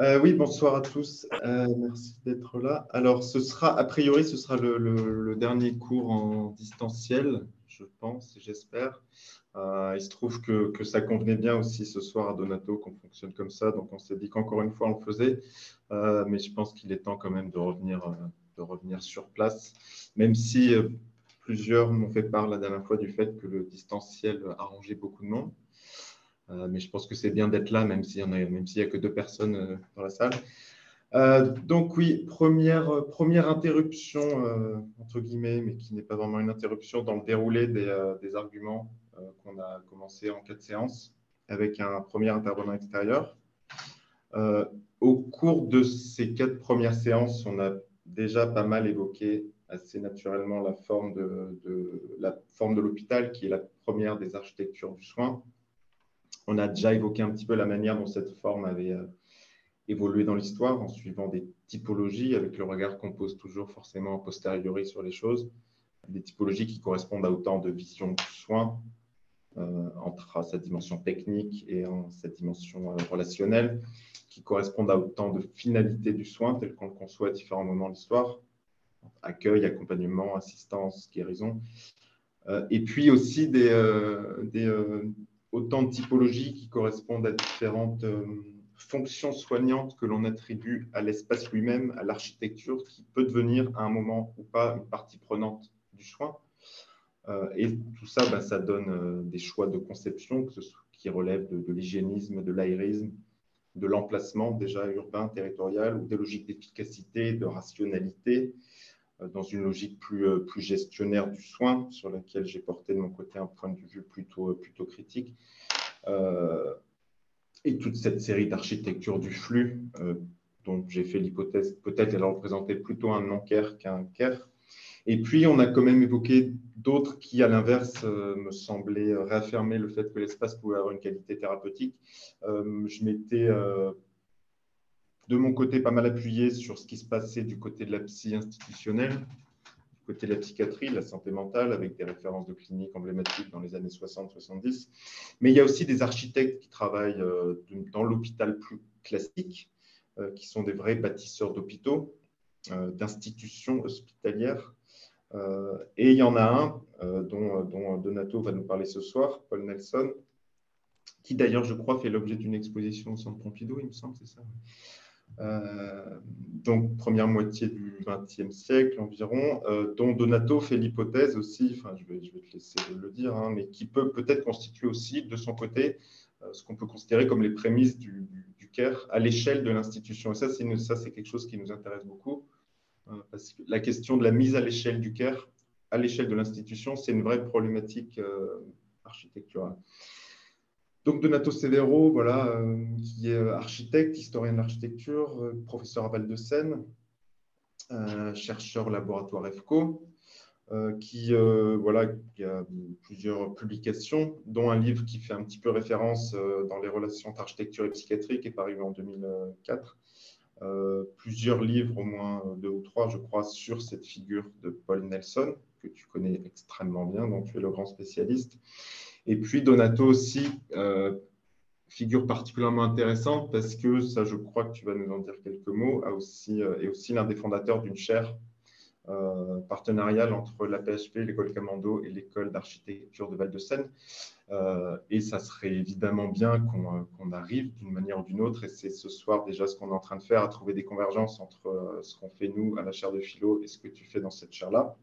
Euh, oui, bonsoir à tous. Euh, merci d'être là. Alors, ce sera, a priori, ce sera le, dernier cours en distanciel, je pense, j'espère. Euh, il se trouve que, que, ça convenait bien aussi ce soir à Donato qu'on fonctionne comme ça, donc on s'est dit qu'encore une fois on le faisait, mais je pense qu'il est temps quand même de revenir, de revenir sur place, même si plusieurs m'ont fait part la dernière fois du fait que le distanciel arrangeait beaucoup de monde. Euh, mais je pense que c'est bien d'être là, même s'il n'y a, que deux personnes euh, dans la salle. Euh, donc oui, première, interruption, entre guillemets, mais qui n'est pas vraiment une interruption dans le déroulé des, arguments qu'on a commencé en quatre séances, avec un premier intervenant extérieur. au cours de ces quatre premières séances, on a déjà pas mal évoqué assez naturellement la forme de l'hôpital, qui est la première des architectures du soin, on a déjà évoqué un petit peu la manière dont cette forme avait euh, évolué dans l'histoire en suivant des typologies avec le regard qu'on pose toujours forcément a posteriori sur les choses, des typologies qui correspondent à autant de visions du soin euh, entre sa dimension technique et sa dimension euh, relationnelle, qui correspondent à autant de finalités du soin tel qu'on le conçoit à différents moments de l'histoire, accueil, accompagnement, assistance, guérison, et puis aussi des autant de typologies qui correspondent à différentes euh, fonctions soignantes que l'on attribue à l'espace lui-même, à l'architecture, qui peut devenir à un moment ou pas une partie prenante du soin. Euh, et tout ça, bah, ça donne euh, des choix de conception qui relèvent de, l'hygiénisme, de l'aérisme, de l'emplacement déjà urbain, territorial, ou des logiques d'efficacité, de rationalité, dans une logique plus, euh, plus gestionnaire du soin, sur laquelle j'ai porté de mon côté un point de vue plutôt, euh, plutôt critique. Euh, et toute cette série d'architecture du flux, dont j'ai fait l'hypothèse, peut-être elle représentait plutôt un non-care qu'un care. Et puis, on a quand même évoqué d'autres qui, à l'inverse, me semblaient réaffirmer le fait que l'espace pouvait avoir une qualité thérapeutique. je m'étais de mon côté pas mal appuyé sur ce qui se passait du côté de la psy institutionnelle, du côté de la psychiatrie, de la santé mentale, avec des références de cliniques emblématiques dans les années 60-70. Mais il y a aussi des architectes qui travaillent euh, dans l'hôpital plus classique, euh, qui sont des vrais bâtisseurs d'hôpitaux, euh, d'institutions hospitalières. et il y en a un dont, dont Donato va nous parler ce soir, Paul Nelson, qui d'ailleurs, je crois, fait l'objet d'une exposition au Centre Pompidou, il me semble, c'est ça donc première moitié du XXe siècle environ, euh, dont Donato fait l'hypothèse aussi, enfin je vais, te laisser le dire, hein, mais qui peut peut-être constituer aussi de son côté euh, ce qu'on peut considérer comme les prémices du, du, CARE à l'échelle de l'institution. Et ça, c'est, quelque chose qui nous intéresse beaucoup, parce que la question de la mise à l'échelle du CARE, à l'échelle de l'institution, c'est une vraie problématique architecturale. Donc Donato Severo, voilà, euh, qui est euh, architecte, historien de l'architecture, euh, professeur à Val-de-Seine, chercheur laboratoire EFCO, qui, voilà, a plusieurs publications, dont un livre qui fait un petit peu référence dans les relations entre architecture et psychiatrie, qui est paru en 2004. plusieurs livres, au moins deux ou trois, je crois, sur cette figure de Paul Nelson, que tu connais extrêmement bien, dont tu es le grand spécialiste. Et puis Donato aussi, euh, figure particulièrement intéressante parce que, ça je crois que tu vas nous en dire quelques mots, euh, est aussi l'un des fondateurs d'une chaire euh, partenariale entre la PHP, l'école Camando et l'école d'architecture de Val-de-Seine. et ça serait évidemment bien qu'on arrive d'une manière ou d'une autre, et c'est ce soir déjà ce qu'on est en train de faire, à trouver des convergences entre ce qu'on fait nous à la chaire de philo et ce que tu fais dans cette chaire-là.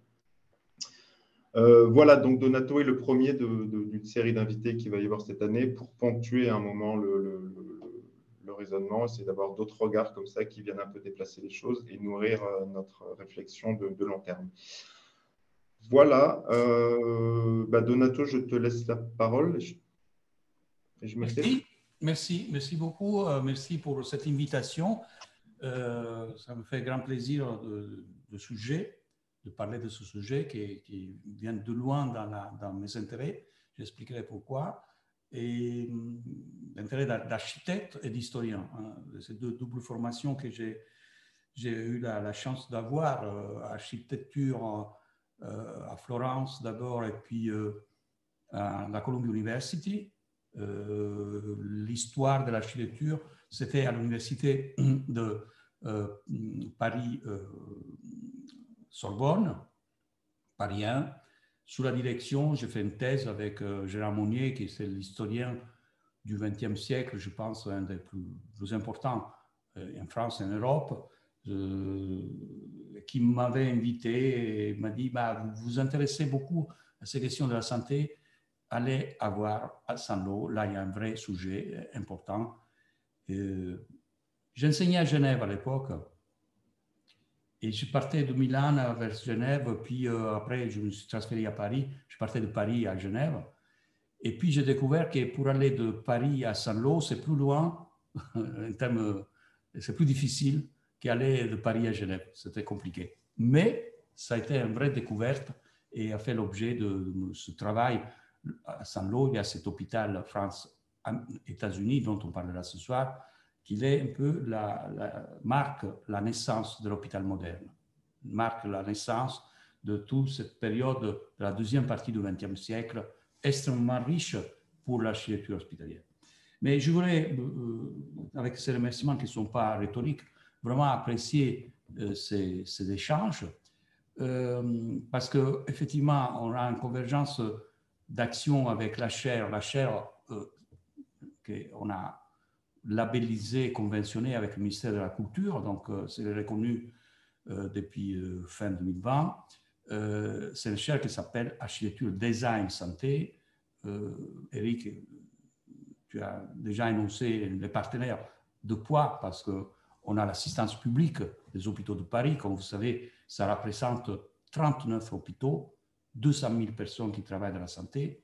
Euh, voilà, donc Donato est le premier d'une série d'invités qui va y avoir cette année pour ponctuer un moment le, raisonnement, essayer d'avoir d'autres regards comme ça qui viennent un peu déplacer les choses et nourrir euh, notre réflexion de, long terme. Voilà, euh, bah, Donato, je te laisse la parole. je, merci. merci, merci beaucoup, merci pour cette invitation. ça me fait grand plaisir de, de sujet de parler de ce sujet qui, vient de loin dans, mes intérêts. J'expliquerai pourquoi. Et hum, l'intérêt d'architecte et d'historien. Hein. Ces deux doubles formations que j'ai, eu la, chance d'avoir, euh, architecture euh, à Florence d'abord et puis euh, à la Columbia University, l'histoire de l'architecture c'était à l'université de Paris-Sorbonne, Paris 1. Sous la direction, j'ai fait une thèse avec Gérard Monnier, qui est l'historien du XXe siècle, je pense, un des plus, importants en France et en Europe euh, qui m'avait invité et m'a dit bah, Vous vous intéressez beaucoup à ces questions de la santé, allez avoir à Saint-Lô. Là, il y a un vrai sujet important. Euh, j'enseignais à Genève à l'époque. Et je partais de Milan vers Genève, puis euh, après, je me suis transféré à Paris. Je partais de Paris à Genève. Et puis, j'ai découvert que pour aller de Paris à Saint-Lô, c'est plus loin, c'est plus difficile qu'aller de Paris à Genève. C'était compliqué. Mais ça a été une vraie découverte et a fait l'objet de, ce travail. À Saint-Lô, il y a cet hôpital France-États-Unis dont on parlera ce soir, qui est un peu marque la naissance de l'hôpital moderne, marque la naissance de toute cette période de la deuxième partie du XXe siècle, extrêmement riche pour l'architecture hospitalière. Mais je voudrais, euh, euh, avec ces remerciements qui ne sont pas rhétoriques, vraiment apprécier euh, ces, échanges euh, parce qu'effectivement, on a une convergence d'action avec la chaire. La chaire qu'on a labellisée, conventionnée avec le ministère de la Culture, donc c'est reconnu depuis fin 2020. c'est une chaire qui s'appelle Architecture Design Santé. Eric, tu as déjà énoncé les partenaires de quoi Parce que on a l'assistance publique des hôpitaux de Paris. Comme vous savez, ça représente 39 hôpitaux, 200 000 personnes qui travaillent dans la santé.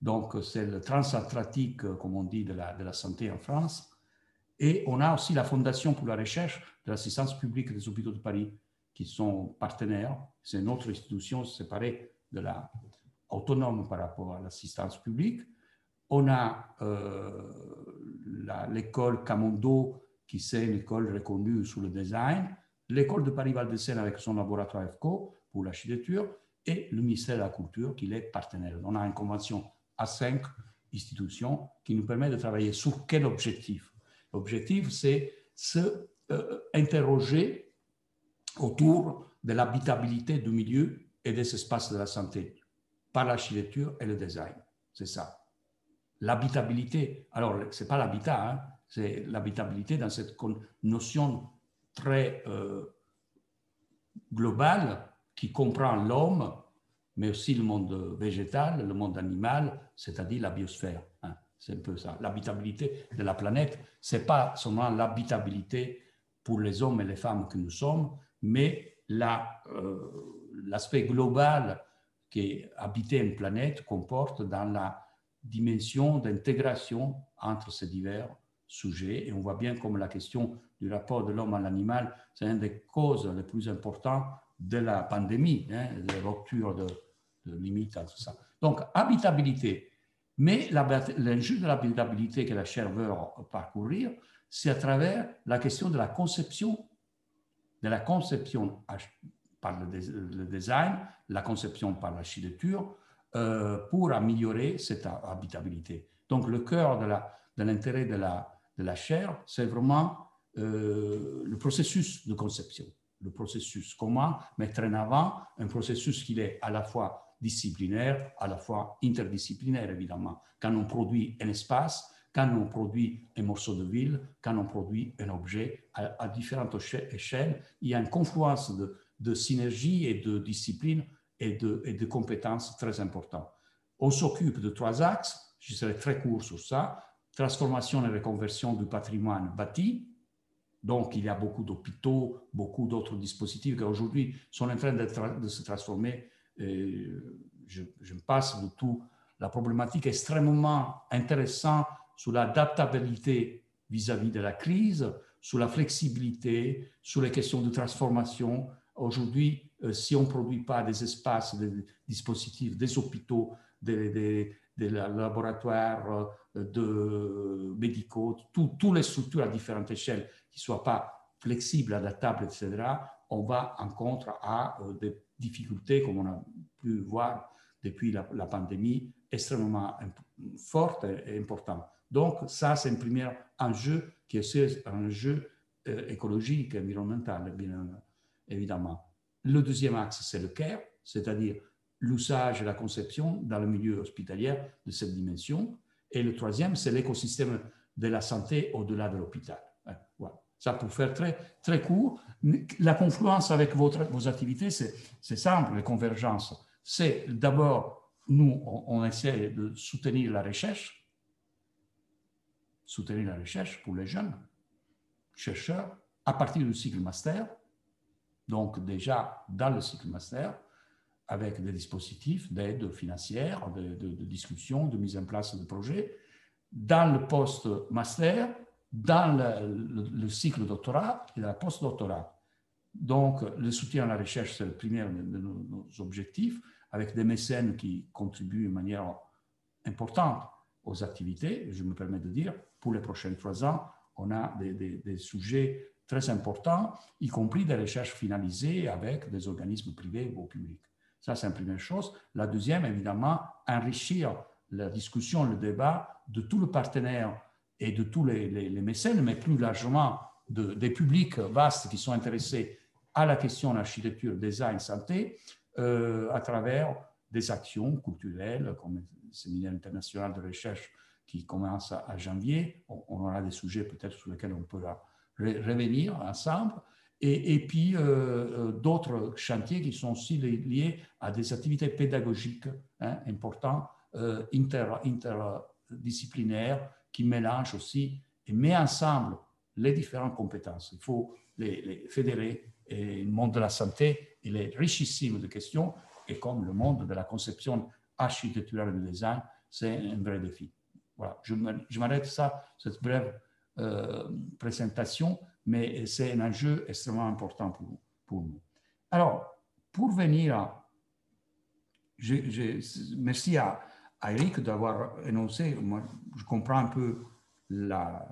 Donc, c'est le transatlantique, comme on dit, de la, santé en France. Et on a aussi la Fondation pour la recherche de l'assistance publique des hôpitaux de Paris, qui sont partenaires. C'est une autre institution séparée de la autonome par rapport à l'assistance publique. On a euh, l'école Camondo qui c'est une école reconnue sur le design, l'école de Paris-Val de Seine avec son laboratoire EFCO pour l'architecture et le ministère de la Culture qui est partenaire. On a une convention à cinq institutions qui nous permet de travailler sur quel objectif? L'objectif, c'est se euh, interroger autour de l'habitabilité du milieu et des espaces de la santé par l'architecture et le design. C'est ça. L'habitabilité, alors, ce n'est pas l'habitat, hein, c'est l'habitabilité dans cette notion très euh, globale qui comprend l'homme, mais aussi le monde végétal, le monde animal, c'est-à-dire la biosphère. Hein. C'est un peu ça. L'habitabilité de la planète, c'est pas seulement l'habitabilité pour les hommes et les femmes que nous sommes, mais euh, l'aspect global qui habiter une planète comporte dans la dimension d'intégration entre ces divers sujet. Et on voit bien comme la question du rapport de l'homme à l'animal, c'est une des causes les plus importantes de la pandémie, hein, de la rupture de, limites, tout ça. Donc, habitabilité. Mais l'enjeu de l'habitabilité que la chair veut parcourir, c'est à travers la question de la conception, de la conception par le, design, la conception par l'architecture, euh, pour améliorer cette habitabilité. Donc, le cœur de l'intérêt de la, de c'est vraiment euh, le processus de conception. Le processus, comment mettre en avant un processus qui est à la fois disciplinaire, à la fois interdisciplinaire, évidemment. Quand on produit un espace, quand on produit un morceau de ville, quand on produit un objet à, différentes échelles, il y a une confluence de, de synergie et de discipline et de, et de compétences très importantes. On s'occupe de trois axes, je serai très court sur ça transformation et reconversion du patrimoine bâti. Donc, il y a beaucoup d'hôpitaux, beaucoup d'autres dispositifs qui aujourd'hui sont en train de, se transformer. Je, je, passe de tout. La problématique extrêmement intéressante sur l'adaptabilité vis-à-vis de la crise, sur la flexibilité, sur les questions de transformation. Aujourd'hui, euh, si on ne produit pas des espaces, des dispositifs, des hôpitaux, des laboratoires euh, de médicaux, toutes les structures à différentes échelles qui ne soient pas flexibles, adaptables, etc., on va en contre à euh, des difficultés, comme on a pu voir depuis la, pandémie, extrêmement fortes et importantes. Donc, ça, c'est un premier enjeu qui est un enjeu écologique, environnemental, bien évidemment. Le deuxième axe, c'est le care, c'est-à-dire l'usage et la conception dans le milieu hospitalier de cette dimension. Et le troisième, c'est l'écosystème de la santé au-delà de l'hôpital. Hein, voilà. Ça, pour faire très, très court, la confluence avec vos activités, c'est simple, les convergences. C'est d'abord, nous, on, on, essaie de soutenir la recherche, soutenir la recherche pour les jeunes chercheurs à partir du cycle master, donc déjà dans le cycle master, avec des dispositifs d'aide financière, de, de, de, discussion, de mise en place de projets, dans le post-master, dans le, le, cycle doctorat et la post-doctorat. Donc, le soutien à la recherche, c'est le premier de, nos, objectifs, avec des mécènes qui contribuent de manière importante aux activités. Je me permets de dire, pour les prochains trois ans, on a des, des, sujets très importants, y compris des recherches finalisées avec des organismes privés ou publics. Ça, c'est la première chose. La deuxième, évidemment, enrichir la discussion, le débat de tous les partenaires et de tous les, les, mécènes, mais plus largement de, des publics vastes qui sont intéressés à la question architecture, design, santé, euh, à travers des actions culturelles comme le séminaire international de recherche qui commence à, janvier. On, aura des sujets peut-être sur lesquels on pourra revenir ensemble et, puis euh, euh, d'autres chantiers qui sont aussi liés à des activités pédagogiques hein, importantes, inter, interdisciplinaires, qui mélangent aussi et mettent ensemble les différentes compétences. Il faut les, fédérer. Le monde de la santé, il est richissime de questions, et comme le monde de la conception architecturale du design, c'est un vrai défi. Voilà, je m'arrête ça, cette brève euh, présentation mais c'est un enjeu extrêmement important pour, nous. Alors, pour venir à... Je, merci à, à Eric d'avoir énoncé, moi je comprends un peu la,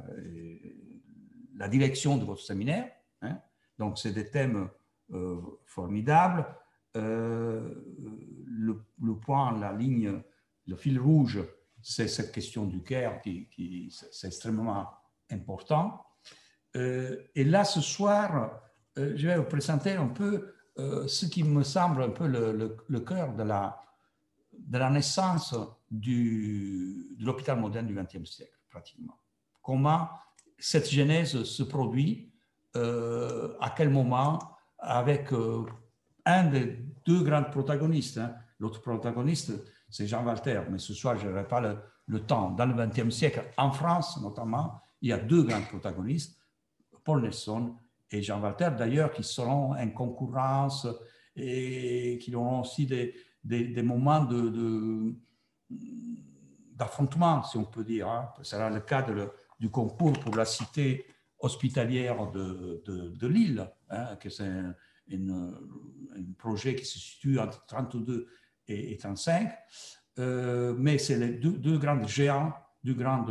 direction de votre séminaire. Hein? Donc, c'est des thèmes euh, formidables. Euh, le, point, la ligne, le fil rouge, c'est cette question du CARE qui, qui c'est extrêmement important. Euh, et là, ce soir, je vais vous présenter un peu ce qui me semble un peu le cœur de la, de la naissance du, de l'hôpital moderne du XXe siècle, pratiquement. Comment cette genèse se produit, euh, à quel moment, avec euh, un des deux grands protagonistes. Hein. L'autre protagoniste, c'est Jean Walter, mais ce soir, je n'aurai pas le, le, temps. Dans le XXe siècle, en France notamment, il y a deux grands protagonistes. Paul Nelson et Jean Walter, d'ailleurs, qui seront en concurrence et qui auront aussi des, des, moments de, d'affrontement, si on peut dire. Hein. Ce sera le cas du concours pour la cité hospitalière de, de, Lille, hein, que c'est un, un, projet qui se situe entre 32 et, et 35. Euh, mais c'est les deux, deux grands géants, deux grands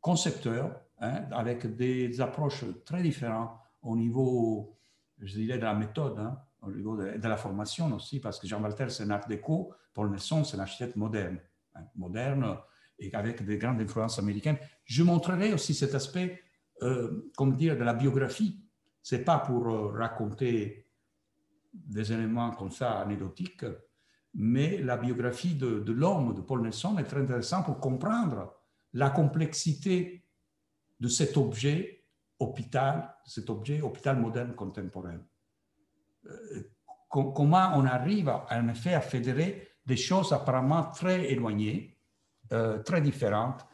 concepteurs hein, avec des approches très différentes au niveau, je dirais, de la méthode, hein, au niveau de, la formation aussi, parce que Jean Walter, c'est un art déco, Paul Nelson, c'est un architecte moderne, hein, moderne et avec des grandes influences américaines. Je montrerai aussi cet aspect, euh, comme dire, de la biographie. C'est pas pour euh, raconter des éléments comme ça anecdotiques, mais la biographie de, de l'homme, de Paul Nelson, est très intéressante pour comprendre la complexité de cet objet hôpital, cet objet hôpital moderne contemporain. Euh, comment on arrive en effet à fédérer des choses apparemment très éloignées, euh, très différentes,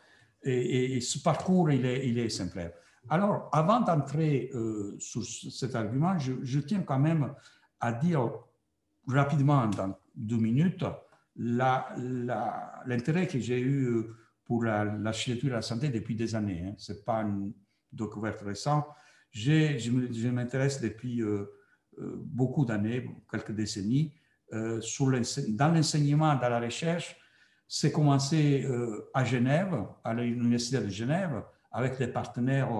et, ce parcours, il est, exemplaire. Alors, avant d'entrer euh, sur cet argument, je, tiens quand même à dire rapidement, dans deux minutes, l'intérêt que j'ai eu pour l'architecture la, et la santé depuis des années. Hein. Ce n'est pas une découverte récente. Je, m'intéresse depuis euh, euh, beaucoup d'années, quelques décennies, euh, dans l'enseignement, dans la recherche. C'est commencé euh, à Genève, à l'Université de Genève, avec des partenaires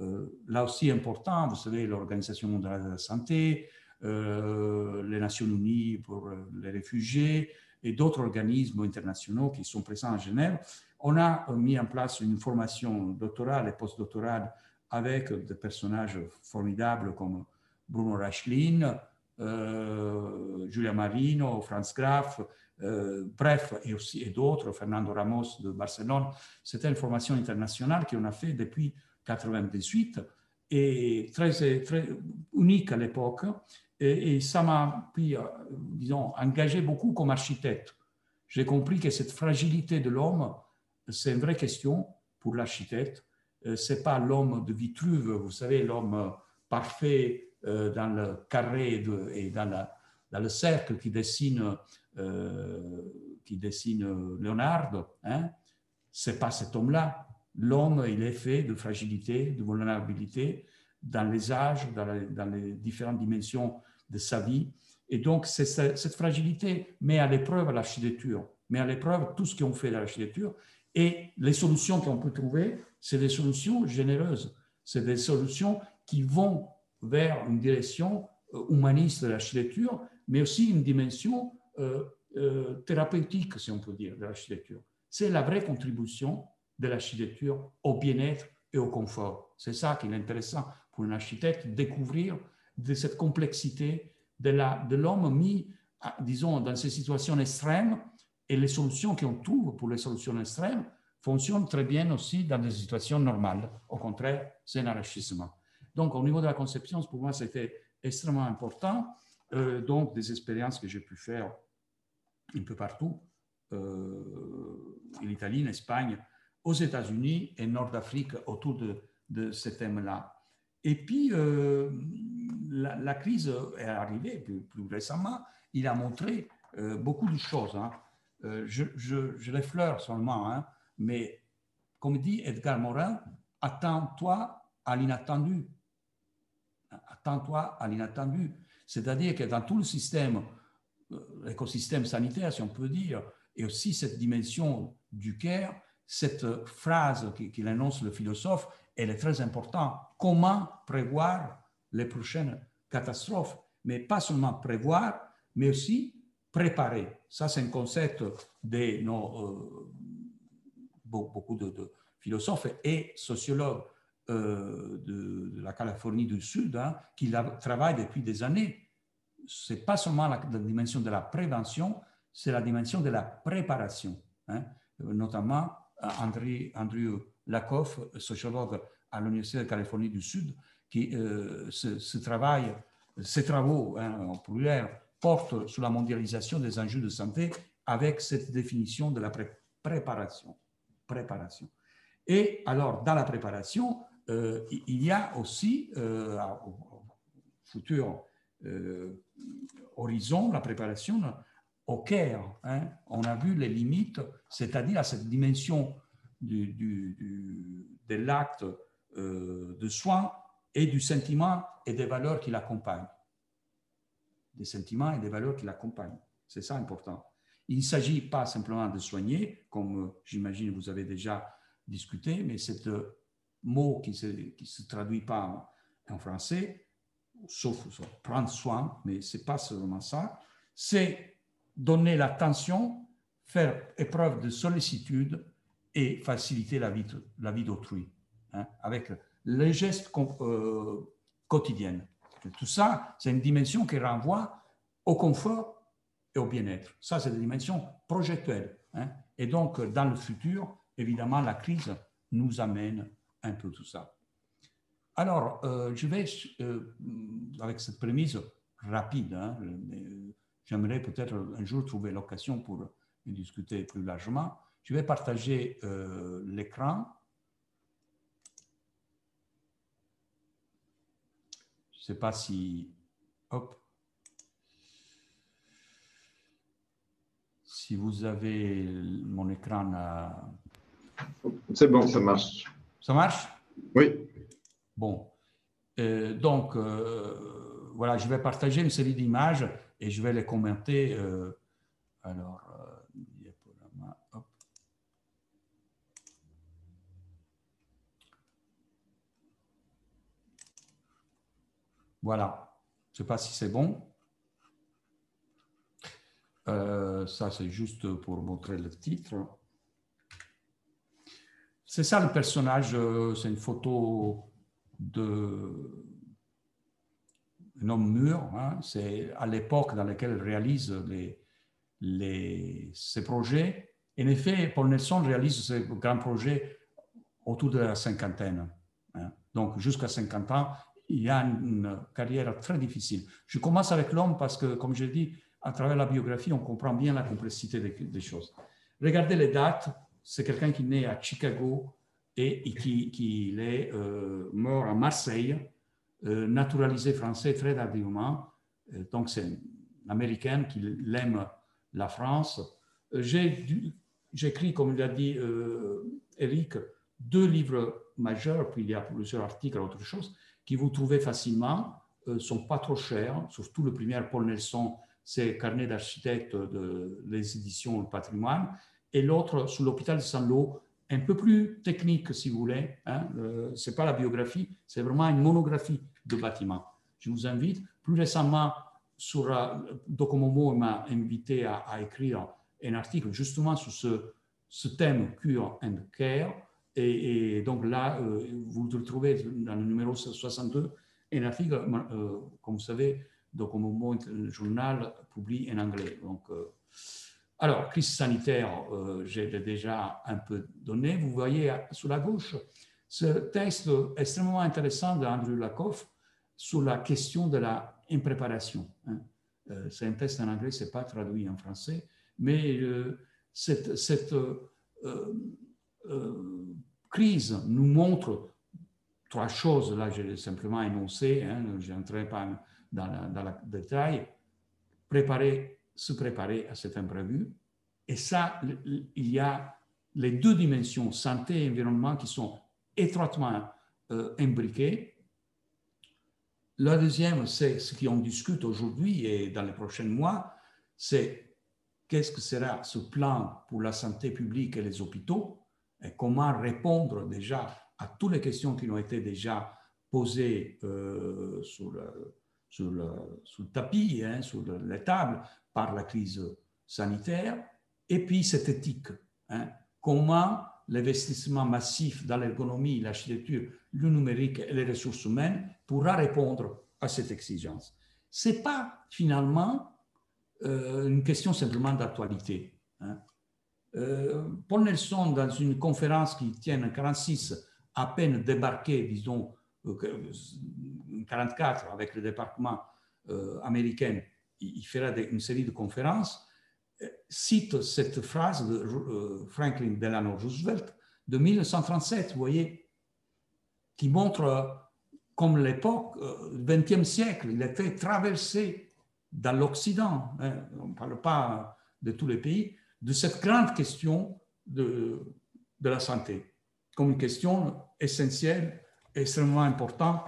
euh, là aussi importants. Vous savez, l'Organisation mondiale de la santé, euh, les Nations unies pour les réfugiés et d'autres organismes internationaux qui sont présents à Genève on a mis en place une formation doctorale et postdoctorale avec des personnages formidables comme Bruno Rachlin, euh, Julia Marino, Franz Graf, euh, bref, et aussi et d'autres, Fernando Ramos de Barcelone. C'était une formation internationale qu'on a fait depuis 1998 et très, unique à l'époque. Et, ça m'a, euh, disons, engagé beaucoup comme architecte. J'ai compris que cette fragilité de l'homme, c'est une vraie question pour l'architecte. C'est pas l'homme de Vitruve, vous savez, l'homme parfait euh, dans le carré et dans, la, dans, le cercle qui dessine, euh, qui dessine Leonardo. Hein, c'est pas cet homme-là. L'homme, il est fait de fragilité, de vulnérabilité dans les âges, dans, dans les différentes dimensions de sa vie. Et donc, cette fragilité met à l'épreuve l'architecture, met à l'épreuve tout ce qu'on fait dans l'architecture. Et les solutions qu'on peut trouver, c'est des solutions généreuses. C'est des solutions qui vont vers une direction euh, humaniste de l'architecture, mais aussi une dimension euh, euh, thérapeutique, si on peut dire, de l'architecture. C'est la vraie contribution de l'architecture au bien-être et au confort. C'est ça qui est intéressant pour un architecte, découvrir cette complexité de l'homme mis, disons, dans ces situations extrêmes et les solutions qu'on trouve pour les solutions extrêmes fonctionnent très bien aussi dans des situations normales. Au contraire, c'est un enrichissement. Donc, au niveau de la conception, pour moi, c'était extrêmement important. Euh, donc, des expériences que j'ai pu faire un peu partout, euh, en Italie, en Espagne, aux États-Unis et Nord d'Afrique autour de, de ce thème-là. Et puis, euh, la, crise est arrivée plus, récemment. Il a montré beaucoup de choses. Hein. Je, je, je, l'effleure seulement, hein, mais comme dit Edgar Morin, attends-toi à l'inattendu attends-toi à l'inattendu. C'est-à-dire que dans tout le système, euh, l'écosystème sanitaire, si on peut dire, et aussi cette dimension du cœur, cette phrase qu'il annonce le philosophe, elle est très importante. Comment prévoir les prochaines catastrophes? Mais pas seulement prévoir, mais aussi préparer. Ça, c'est un concept de nos, euh, beaucoup de, philosophes et sociologues euh, de, la Californie du Sud hein, qui travaille depuis des années. Ce n'est pas seulement la, dimension de la prévention, c'est la dimension de la préparation. Hein. notamment euh, Andrew Lakoff, sociologue à l'Université de Californie du Sud, qui euh, ce, travail, ses travaux hein, en pluriel portent sur la mondialisation des enjeux de santé avec cette définition de la préparation. préparation. Et alors, dans la préparation, euh, il y a aussi, euh, au, futur euh, horizon, la préparation au cœur. Hein. On a vu les limites, c'est-à-dire à cette dimension du, de l'acte de soin et du sentiment et des valeurs qui l'accompagnent. Des sentiments et des valeurs qui l'accompagnent. C'est ça important. Il ne s'agit pas simplement de soigner, comme j'imagine vous avez déjà discuté, mais cette mot qui ne se, traduit pas en, français, sauf, prendre soin, mais ce n'est pas seulement ça, c'est donner l'attention, faire épreuve de sollicitude et faciliter la vie, la vie d'autrui, hein, avec les gestes euh, quotidiens. Tout ça, c'est une dimension qui renvoie au confort et au bien-être. Ça, c'est des dimensions projectuelles. Hein. Et donc, dans le futur, évidemment, la crise nous amène un peu tout ça. Alors, euh, je vais, euh, avec cette prémisse rapide, hein, j'aimerais peut-être un jour trouver l'occasion pour discuter plus largement. Je vais partager euh, l'écran. Je ne sais pas si... Hop. Si vous avez mon écran... C'est bon, ça marche. Ça marche? Oui. Bon. Euh, donc, euh, voilà, je vais partager une série d'images et je vais les commenter. Euh, alors, Voilà. Je ne sais pas si c'est bon. ça, c'est juste pour montrer le titre. C'est ça le personnage, euh, c'est une photo de un homme mûr. Hein. c'est à l'époque dans laquelle il réalise les, ses projets. En effet, Paul Nelson réalise ce grand projet autour de la cinquantaine. Hein. Donc, jusqu'à 50 ans, il y a une carrière très difficile. Je commence avec l'homme parce que, comme je dit, à travers la biographie, on comprend bien la complexité des, choses. Regardez les dates. C'est quelqu'un qui né à Chicago et, qui, qui est euh, mort à Marseille, euh, naturalisé français très tardivement. Euh, donc, c'est un Américain qui aime la France. J'ai écrit, comme il a dit Eric, deux livres majeurs, puis il y a plusieurs articles, autre chose, qui vous trouvez facilement, ne sont pas trop chers, surtout le premier, Paul Nelson, c'est Carnet d'architecte de les éditions Le Patrimoine, et l'autre, sur l'hôpital de Saint-Lô, un peu plus technique, si vous voulez. Hein, ce n'est pas la biographie, c'est vraiment une monographie de bâtiment. Je vous invite. Plus récemment, sur euh, Docomomo m'a invité à, écrire un article justement sur ce, thème Cure and Care. Et, donc là, euh, vous le trouvez dans le numéro 62, un article, euh, comme vous savez, moment le journal publie en anglais. Donc, euh, alors, crise sanitaire, euh, j'ai déjà un peu donné. Vous voyez sur la gauche ce texte extrêmement intéressant d'Andrew Lakoff sur la question de la impréparation. Hein. Euh, c'est un texte en anglais, ce n'est pas traduit en français, mais cette, cette crise nous montre trois choses. Là, j'ai simplement énoncé, hein, je n'entrerai pas dans, le détail, préparer, se préparer à cet imprévu. Et ça, il y a les deux dimensions, santé et environnement, qui sont étroitement euh, imbriquées. La deuxième, c'est ce qu'on discute aujourd'hui et dans les prochains mois, c'est qu'est-ce que sera ce plan pour la santé publique et les hôpitaux et comment répondre déjà à toutes les questions qui ont été déjà posées euh, sur le, sur le, tapis, hein, sur les tables, par la crise sanitaire, et puis cette éthique. Hein, comment l'investissement massif dans l'ergonomie, l'architecture, le numérique et les ressources humaines pourra répondre à cette exigence. Ce n'est pas finalement euh, une question simplement d'actualité. Hein. Euh, Paul Nelson, dans une conférence qui tient en 1946, à peine débarqué, disons, 44 avec le département euh, américain, il, fera une série de conférences, euh, cite cette phrase de euh, Franklin Delano Roosevelt de 1937, vous voyez, qui montre comme l'époque, le XXe siècle, il était traversé dans l'Occident, hein, on ne parle pas de tous les pays, de cette grande question de la santé, comme une question essentielle, extrêmement importante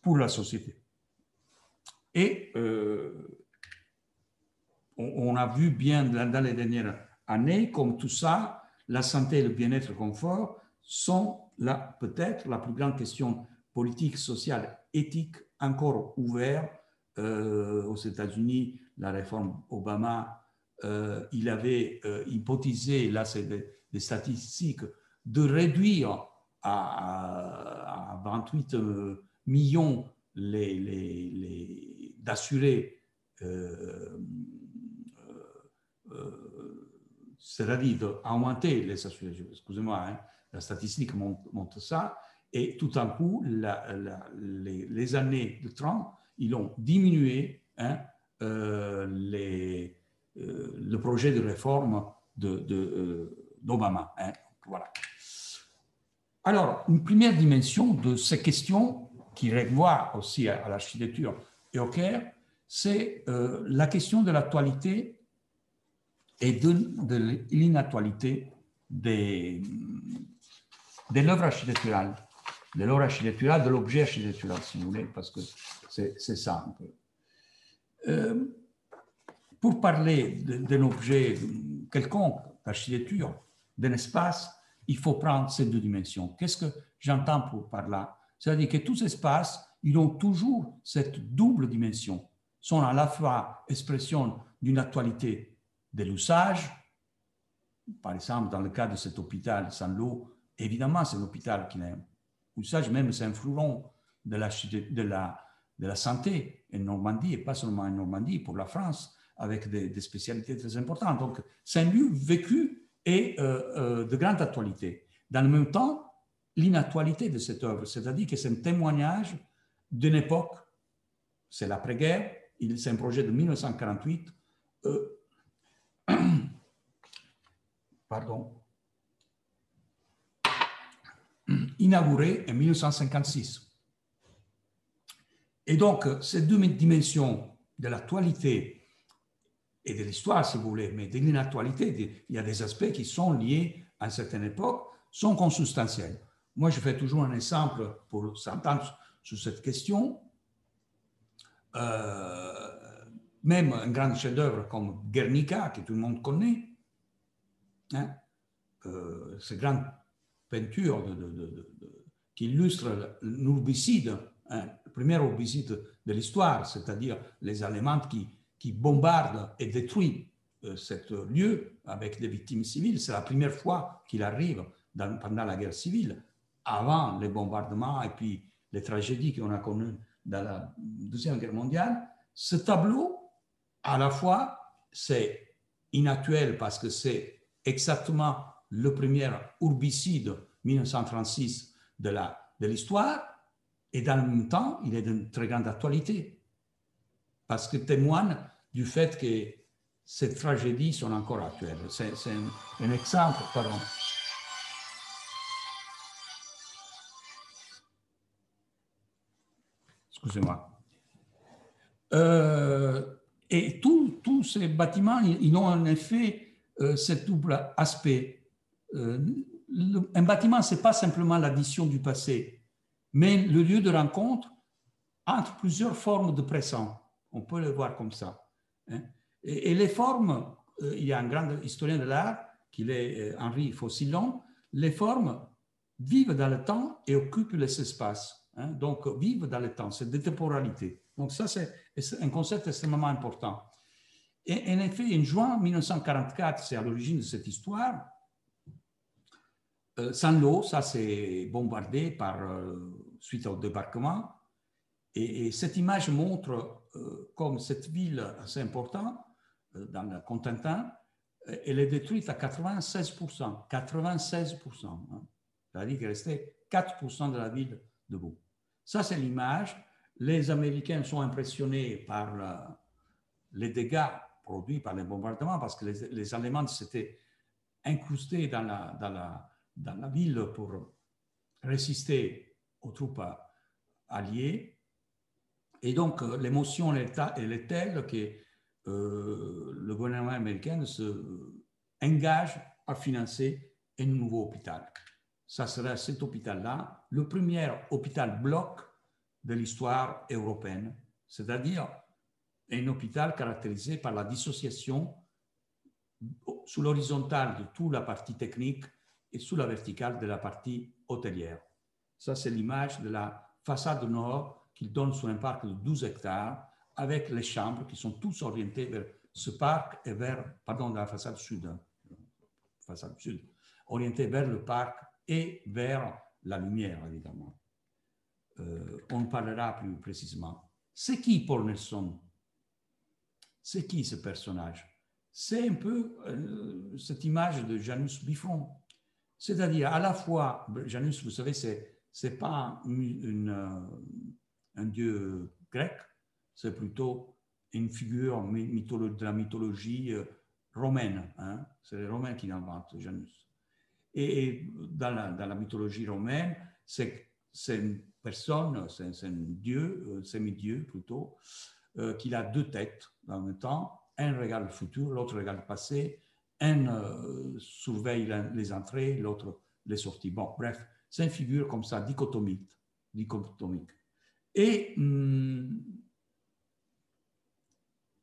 pour la société. Et euh, on, a vu bien dans, les dernières années comme tout ça, la santé, le bien-être, le confort sont peut-être la plus grande question politique, sociale, éthique encore ouverte. Euh, aux États-Unis, la réforme Obama, euh, il avait hypothisé, là c'est des, statistiques, de réduire à, à 28 millions les, les, d'assurer, euh, euh, euh, d'augmenter les assurés. Excusez-moi, hein, la statistique montre, ça. Et tout d'un coup, les, années de Trump, ils ont diminué hein, les, le projet de réforme d'Obama. Hein, voilà. Alors, une première dimension de ces questions qui renvoie aussi à, l'architecture et au Caire, c'est euh, la question de l'actualité et de, l'inactualité de l'œuvre architecturale, de l'œuvre architecturale, de l'objet architectural, si vous voulez, parce que c'est ça. Euh, pour parler d'un objet quelconque, d'architecture, d'un espace, il faut prendre ces deux dimensions. Qu'est-ce que j'entends par là? C'est-à-dire que tous ces espaces, ils ont toujours cette double dimension, sont à la fois expression d'une actualité de l'usage. Par exemple, dans le cas de cet hôpital sans l'eau, évidemment, c'est un hôpital qui est usage même c'est un fleuron de la, de, la, de la santé en Normandie, et pas seulement en Normandie, pour la France, avec des, spécialités très importantes. Donc, c'est un lieu vécu et euh, euh, de grande actualité. Dans le même temps, l'inactualité de cette œuvre, c'est-à-dire que c'est un témoignage d'une époque, c'est l'après-guerre, c'est un projet de 1948, euh, pardon, inauguré en 1956. Et donc, ces deux dimensions de l'actualité et de l'histoire, si vous voulez, mais de l'inactualité, il y a des aspects qui sont liés à une certaine époque, sont consubstantiels. Moi, je fais toujours un exemple pour s'entendre sur cette question. Euh, même un grand chef-d'œuvre comme Guernica, que tout le monde connaît, hein, euh, ces grandes peintures qui illustrent l'urbicide, hein, le premier urbicide de l'histoire, c'est-à-dire les Allemands qui, qui bombardent et détruisent euh, ce lieu avec des victimes civiles. C'est la première fois qu'il arrive pendant la guerre civile, avant les bombardements et puis les tragédies qu'on a connues dans la Deuxième Guerre mondiale. Ce tableau, à la fois, c'est inactuel parce que c'est exactement le premier urbicide 1936 de l'histoire, et dans le même temps, il est de très grande actualité, parce qu'il témoigne du fait que ces tragédies sont encore actuelles. C'est un, un, exemple, pardon. Excusez-moi. Euh, et tous ces bâtiments, ils ont en effet euh, ce double aspect. Euh, un bâtiment, ce n'est pas simplement l'addition du passé, mais le lieu de rencontre entre plusieurs formes de présent. On peut le voir comme ça. Hein. Et, les formes, euh, il y a un grand historien de l'art, qui est Henri Faucillon, les formes vivent dans le temps et occupent les espaces. Hein. donc, vivent dans le temps, c'est des temporalités. Donc ça, c'est un concept extrêmement important. Et en effet, en juin 1944, c'est à l'origine de cette histoire, euh, Saint-Lô, ça c'est bombardé par, euh, suite au débarquement. Et, cette image montre euh, comme cette ville assez importante, dans le Contentin, elle est détruite à 96%. 96%. Hein. C'est-à-dire qu'il restait 4% de la ville debout. Ça, c'est l'image les Américains sont impressionnés par les dégâts produits par les bombardements parce que les, Allemands s'étaient incrustés dans la, ville pour résister aux troupes alliées. Et donc, l'émotion est telle que euh, le gouvernement américain se engage à financer un nouveau hôpital. Ça sera cet hôpital-là, le premier hôpital bloc de l'histoire européenne, c'est-à-dire un hôpital caractérisé par la dissociation sous l'horizontale de toute la partie technique et sous la verticale de la partie hôtelière. Ça, c'est l'image de la façade nord qu'il donne sur un parc de 12 hectares avec les chambres qui sont tous orientées vers ce parc et vers, pardon, la façade sud, façade sud, orientée vers le parc et vers la lumière, évidemment. Euh, on parlera plus précisément. C'est qui Paul Nelson? C'est qui ce personnage? C'est un peu euh, cette image de Janus Biffon. C'est-à-dire, à la fois, Janus, vous savez, c'est n'est pas une, euh, un dieu grec, c'est plutôt une figure de la mythologie romaine. Hein. C'est les Romains qui l'inventent, Janus. Et, dans, la, mythologie romaine, c'est une personne, c'est un dieu, euh, semi-dieu plutôt, euh, qui a deux têtes en même temps. Un regarde le futur, l'autre regarde le passé. Un euh, surveille les entrées, l'autre les sorties. Bon, bref, c'est une figure comme ça, dichotomique. Et hum,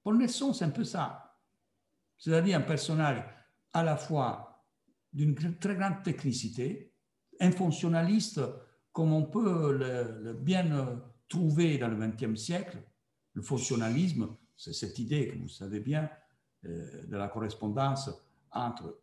Paul Nelson, c'est un peu ça. C'est-à-dire un personnage à la fois d'une très grande technicité, un fonctionnaliste comme on peut le, bien trouver dans le XXe siècle, le fonctionnalisme, c'est cette idée que vous savez bien euh, de la correspondance entre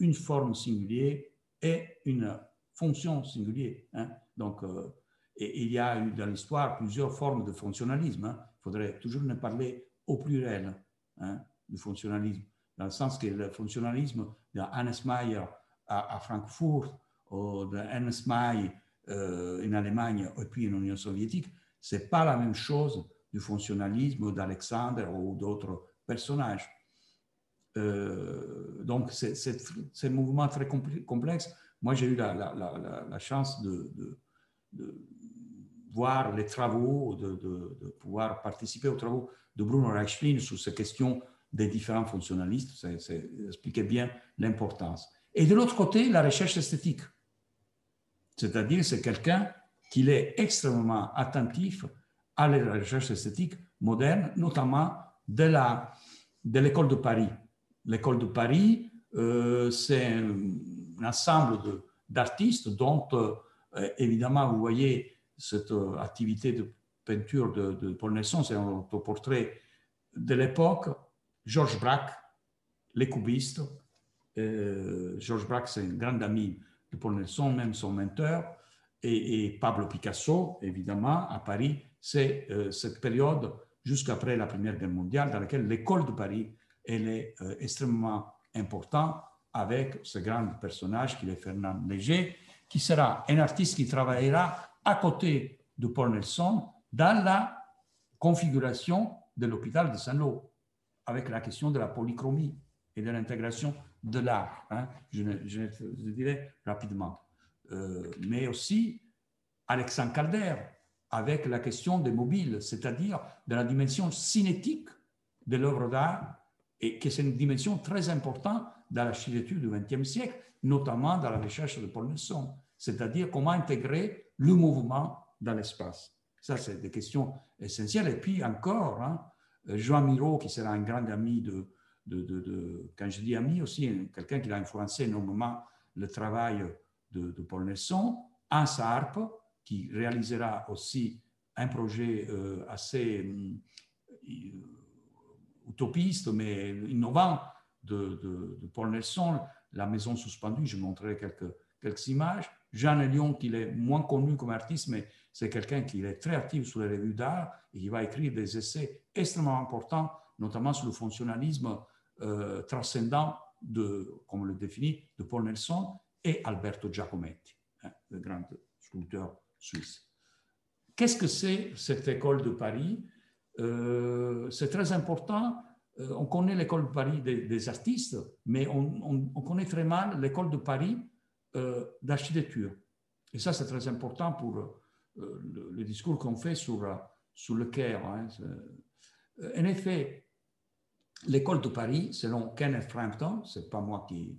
une forme singulière et une fonction singulier. Hein. Donc, euh, et, il y a eu dans l'histoire plusieurs formes de fonctionnalisme. Hein. Il faudrait toujours ne parler au pluriel hein, du fonctionnalisme, dans le sens que le fonctionnalisme de Hannes Mayer à, Francfort, ou de Ernst May euh, en Allemagne et puis en Union soviétique, ce n'est pas la même chose du fonctionnalisme d'Alexandre ou d'autres personnages. Euh, donc, c'est un mouvement très complexe. Moi, j'ai eu la, chance de, voir les travaux, de, pouvoir participer aux travaux de Bruno Reichslin sur ces questions des différents fonctionnalistes. Ça, expliquait bien l'importance. Et de l'autre côté, la recherche esthétique. C'est-à-dire, c'est quelqu'un qui est extrêmement attentif à la recherche esthétique moderne, notamment de l'école de, de Paris. L'école de Paris, euh, c'est un, ensemble d'artistes dont, euh, évidemment, vous voyez cette euh, activité de peinture de, Paul Nelson, c'est un autoportrait de l'époque. Georges Braque, les cubistes. Georges Braque, c'est un grand ami de Paul Nelson, même son menteur. Et, Pablo Picasso, évidemment, à Paris, c'est cette période jusqu'après la Première Guerre mondiale dans laquelle l'école de Paris est euh, extrêmement importante avec ce grand personnage qui est Fernand Léger, qui sera un artiste qui travaillera à côté de Paul Nelson dans la configuration de l'hôpital de Saint-Lô, avec la question de la polychromie et de l'intégration de l'art. Hein. Je, je, dirais rapidement. Euh, mais aussi Alexandre Calder, avec la question des mobiles, c'est-à-dire de la dimension cinétique de l'œuvre d'art et que c'est une dimension très importante dans l'architecture du XXe siècle, notamment dans la recherche de Paul Nelson, c'est-à-dire comment intégrer le mouvement dans l'espace. Ça, c'est des questions essentielles. Et puis encore, hein, Joan Miro, qui sera un grand ami de, quand je dis ami aussi, quelqu'un qui a influencé énormément le travail de, Paul Nelson, Hans Harp, qui réalisera aussi un projet euh, assez euh, utopiste, mais innovant de, Paul Nelson, La Maison suspendue, je montrerai quelques, quelques images. Jean Lyon, qui est moins connu comme artiste, mais c'est quelqu'un qui est très actif sur les revues d'art et qui va écrire des essais extrêmement importants, notamment sur le fonctionnalisme euh, transcendant, de, comme le définit, de Paul Nelson et Alberto Giacometti, hein, le grand sculpteur suisse. Qu'est-ce que c'est cette école de Paris? Euh, c'est très important. Euh, on connaît l'école de Paris des, artistes, mais on, connaît très mal l'école de Paris d'architecture. Et ça, c'est très important pour le, discours qu'on fait sur, sur le Caire. Hein. En effet, l'école de Paris, selon Kenneth Frampton, c'est pas moi qui,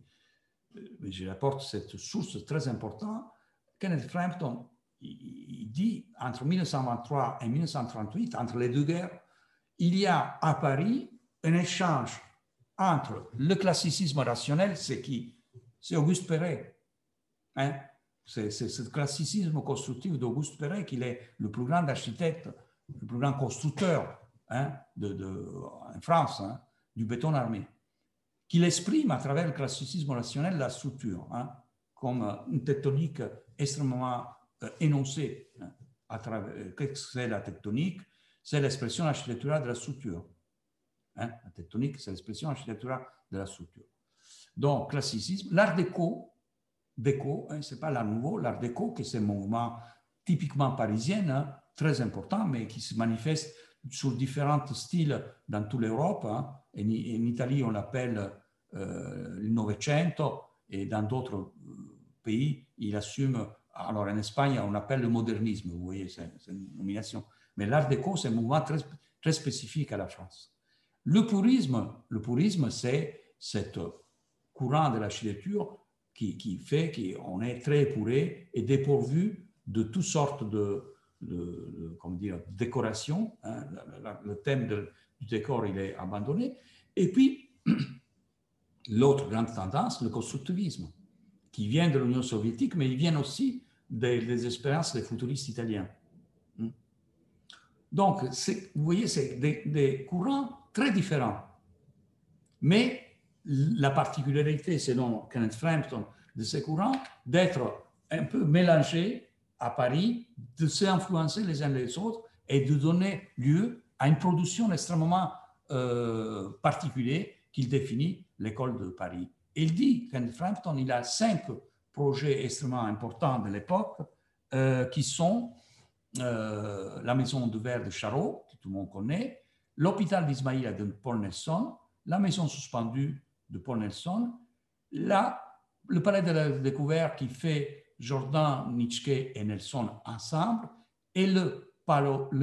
mais je rapporte cette source très importante, Kenneth Frampton il dit entre 1923 et 1938, entre les deux guerres, il y a à Paris un échange entre le classicisme rationnel, c'est qui? C'est Auguste Perret. Hein? C'est ce classicisme constructif d'Auguste Perret qui est le plus grand architecte, le plus grand constructeur hein, de, en France hein, du béton armé, qui exprime à travers le classicisme rationnel la structure, comme une tectonique extrêmement euh, énoncé à travers euh, qu'est-ce que c'est la tectonique? C'est l'expression architecturale de la structure. La tectonique, c'est l'expression architecturale de la structure. Donc, classicisme. L'art déco, déco hein, ce n'est pas l'art nouveau, l'art déco, qui est un mouvement typiquement parisien, hein, très important, mais qui se manifeste sur différents styles dans toute l'Europe. En, Italie, on l'appelle euh, le Novecento, et dans d'autres euh, pays, il assume alors en Espagne, on appelle le modernisme, vous voyez, c'est une nomination. Mais l'art déco, c'est un mouvement très, très spécifique à la France. Le purisme, le purisme c'est cet courant de l'architecture qui, fait qu'on est très épuré et dépourvu de toutes sortes de, de, dire, décoration. Hein. Le, thème du décor, il est abandonné. Et puis, l'autre grande tendance, le constructivisme, qui vient de l'Union soviétique, mais il vient aussi des, expériences des futuristes italiens. Hmm. Donc, vous voyez, c'est des, courants très différents. Mais la particularité, selon Kenneth Frampton, de ces courants, d'être un peu mélangés à Paris, de s'influencer les uns les autres et de donner lieu à une production extrêmement euh, particulière qu'il définit l'école de Paris. Il dit qu'en Frampton, il a cinq projets extrêmement importants de l'époque euh, qui sont euh, la maison de verre de Charot, que tout le monde connaît, l'hôpital d'Ismaïla de Paul Nelson, la maison suspendue de Paul Nelson, la, le palais de la découverte qui fait Jordan, Nietzsche et Nelson ensemble, et le,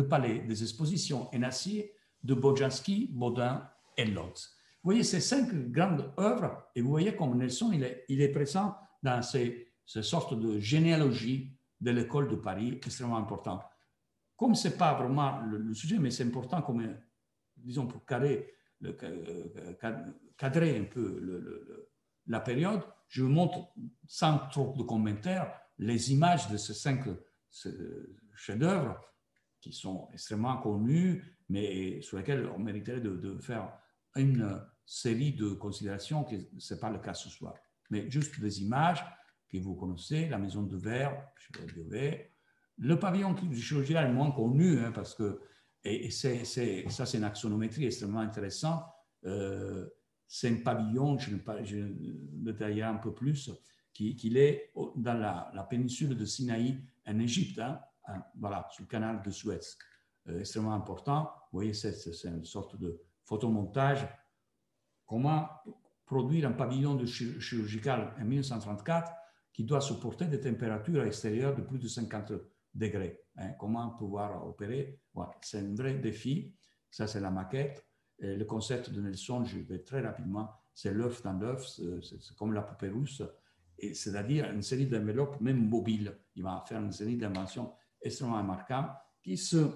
palais des expositions en acier de Bojanski, Baudin et Lotz. Vous voyez ces cinq grandes œuvres, et vous voyez comme Nelson il est, il est présent dans ces, sortes de généalogie de l'école de Paris, extrêmement important. Comme ce n'est pas vraiment le, sujet, mais c'est important comme, disons, pour cadrer, le, cadrer un peu la période, je vous montre sans trop de commentaires les images de ces cinq chefs-d'œuvre qui sont extrêmement connus, mais sur lesquels on mériterait de, faire une série de considérations, ce n'est pas le cas ce soir. Mais juste des images que vous connaissez, la maison de verre, le pavillon chirurgical est moins connu, hein, parce que, et, ça c'est une axonométrie extrêmement intéressante, euh, c'est un pavillon, je, le détaillerai un peu plus, qu'il est dans la, péninsule de Sinaï en Égypte, hein, hein, voilà, sur le canal de Suez. Euh, extrêmement important. Vous voyez, c'est une sorte de photomontage. Comment produire un pavillon chirurgical en 1934 qui doit supporter des températures extérieures de plus de 50 degrés. Hein. Comment pouvoir opérer? C'est un vrai défi. Ça, c'est la maquette. Et le concept de Nelson, je vais très rapidement, c'est l'œuf dans l'œuf, c'est comme la poupée russe, c'est-à-dire une série d'enveloppes, même mobiles. Il va faire une série d'inventions extrêmement marquantes qui se,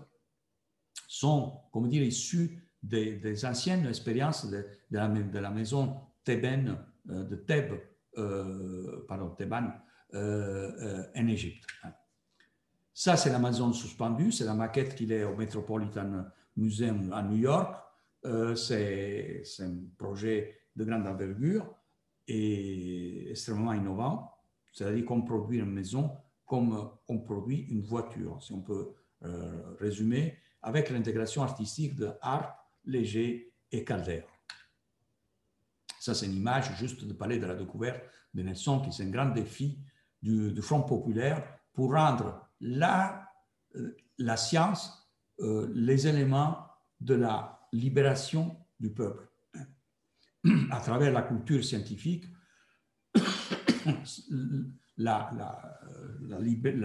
sont, comme dire, issues des, anciennes expériences de, la, maison thébaine euh, de Thèbes, euh, pardon, Théban, euh, en Égypte. Ça, c'est la maison suspendue, c'est la maquette qu'il est au Metropolitan Museum à New York. c'est un projet de grande envergure et extrêmement innovant, c'est-à-dire qu'on produit une maison comme on produit une voiture, si on peut résumer, avec l'intégration artistique de Art, Léger et Calder. Ça, c'est une image juste du palais de la découverte de Nelson, qui est un grand défi du, Front populaire pour rendre la, euh, la science euh, les éléments de la libération du peuple à travers la culture scientifique, la,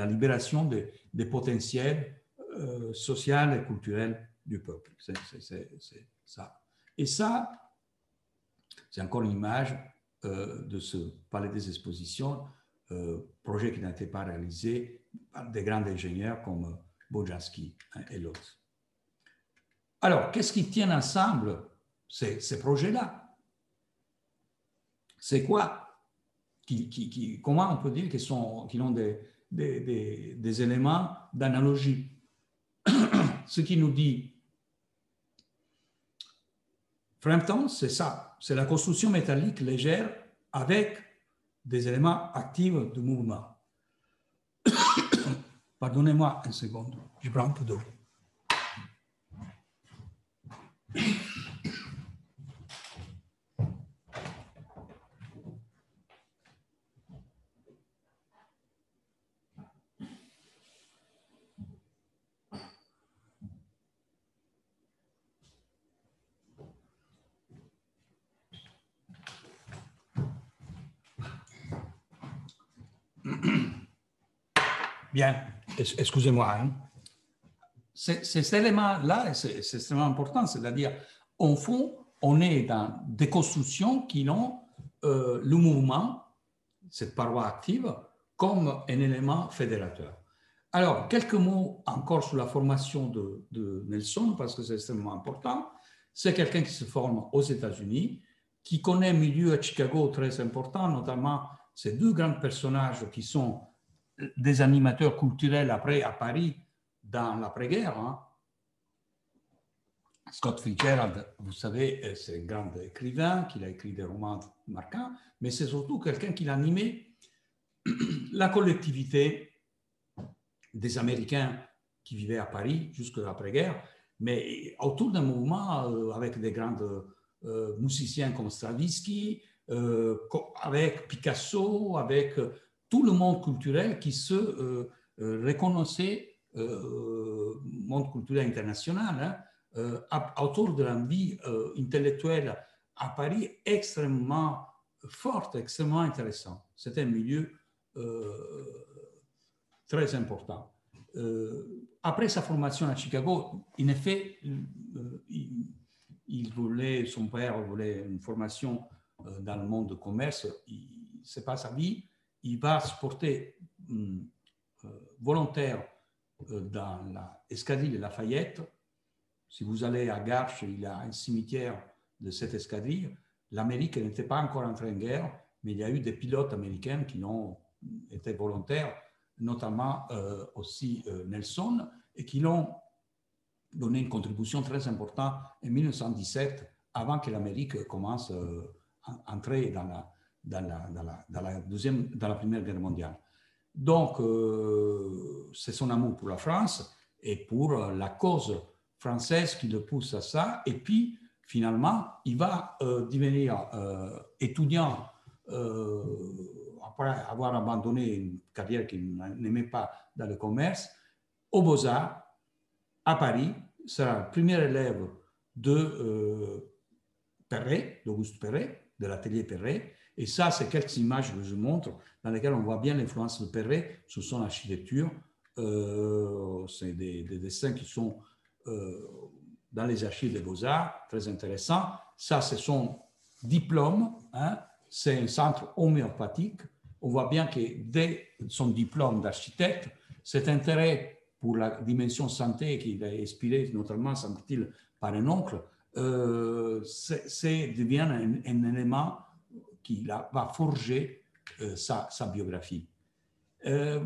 libération des, potentiels euh, sociaux et culturels du peuple. C'est ça. Et ça, c'est encore une image de ce palais des expositions, projet qui n'a été pas réalisé des grands ingénieurs comme Bojanski hein, et l'autre. Alors, qu'est-ce qui tient ensemble ces, projets-là? C'est quoi Comment on peut dire qu'ils qu ont des, des éléments d'analogie? Ce qui nous dit Frampton, c'est ça, c'est la construction métallique légère avec des éléments actifs de mouvement. Pardonnez-moi une seconde, je prends un peu d'eau. Bien, excusez-moi. Hein. Cet élément-là, c'est extrêmement important, c'est-à-dire, en fond, on est dans des constructions qui ont euh, le mouvement, cette paroi active, comme un élément fédérateur. Alors, quelques mots encore sur la formation de, de Nelson, parce que c'est extrêmement important. C'est quelqu'un qui se forme aux États-Unis, qui connaît un milieu à Chicago très important, notamment ces deux grands personnages qui sont des animateurs culturels après à Paris dans l'après-guerre. Hein. Scott Fitzgerald, vous savez, c'est un grand écrivain, qui a écrit des romans marquants, mais c'est surtout quelqu'un qui a animé la collectivité des Américains qui vivaient à Paris jusque l'après-guerre, mais autour d'un mouvement euh, avec des grands euh, musiciens comme Stravinsky, euh, avec Picasso, avec tout le monde culturel qui se reconnaissait, monde culturel international, hein, autour de la vie intellectuelle à Paris extrêmement forte, extrêmement intéressant. C'était un milieu très important. Euh, après sa formation à Chicago, en effet, euh, il, voulait, son père voulait une formation euh, dans le monde du commerce. Ce n'est pas sa vie. Il va se porter hum, volontaire dans l'escadrille de Lafayette. Si vous allez à Garches, il y a un cimetière de cette escadrille. L'Amérique n'était pas encore entrée en guerre, mais il y a eu des pilotes américains qui ont été volontaires notamment euh, aussi euh, Nelson, et qui l'ont donné une contribution très importante en 1917, avant que l'Amérique commence euh, à entrer dans la, dans la, Première Guerre mondiale. Donc, c'est son amour pour la France et pour la cause française qui le pousse à ça. Et puis, finalement, il va devenir étudiant après avoir abandonné une carrière qu'il n'aimait pas dans le commerce, au Beaux-Arts, à Paris, sera le premier élève de euh, Perret, d'Auguste Perret, de l'atelier Perret. Et ça, c'est quelques images que je montre dans lesquelles on voit bien l'influence de Perret sur son architecture. Euh, c'est des, dessins qui sont euh, dans les archives des Beaux-Arts, très intéressants. Ça, c'est son diplôme. Hein. C'est un centre homéopathique on voit bien que dès son diplôme d'architecte, cet intérêt pour la dimension santé qu'il a inspiré, notamment, semble-t-il, par un oncle, euh, c'est, devient un, élément qui va forger euh, sa, biographie. Euh,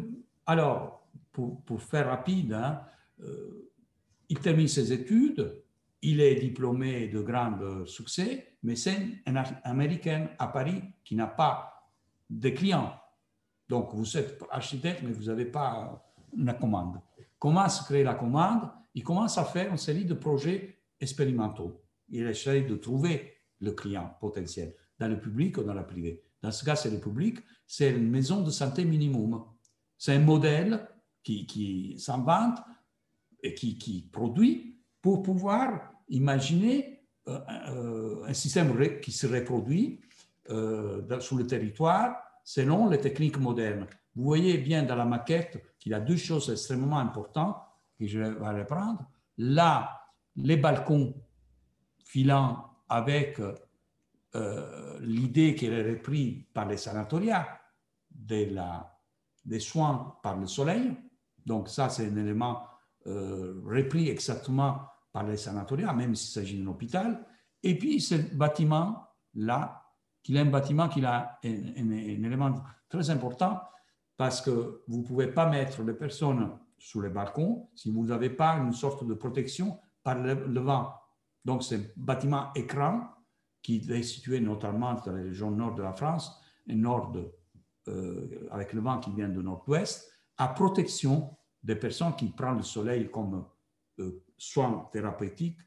alors, pour, faire rapide, hein, il termine ses études, il est diplômé de grand succès, mais c'est un Américain à Paris qui n'a pas des clients. Donc, vous êtes architecte, mais vous n'avez pas une commande. Comment se crée la commande? Il commence à faire une série de projets expérimentaux. Il essaie de trouver le client potentiel dans le public ou dans le privé. Dans ce cas, c'est le public, c'est une maison de santé minimum. C'est un modèle qui, qui s'invente et qui, qui, produit pour pouvoir imaginer euh, euh, un système qui se reproduit euh, sur le territoire selon les techniques modernes. Vous voyez bien dans la maquette qu'il y a deux choses extrêmement importantes que je vais reprendre. Là, les balcons filants avec euh, l'idée qu'elle est reprise par les sanatoria de la, des soins par le soleil. Donc ça, c'est un élément euh, repris exactement par les sanatoria, même s'il s'agit d'un hôpital. Et puis, ce bâtiment-là, qu'il a un bâtiment qui a un, élément très important parce que vous ne pouvez pas mettre les personnes sous les balcons si vous n'avez pas une sorte de protection par le, vent. Donc, c'est un bâtiment écran qui est situé notamment dans la région nord de la France nord euh, avec le vent qui vient du nord-ouest, à protection des personnes qui prennent le soleil comme euh, soin thérapeutique.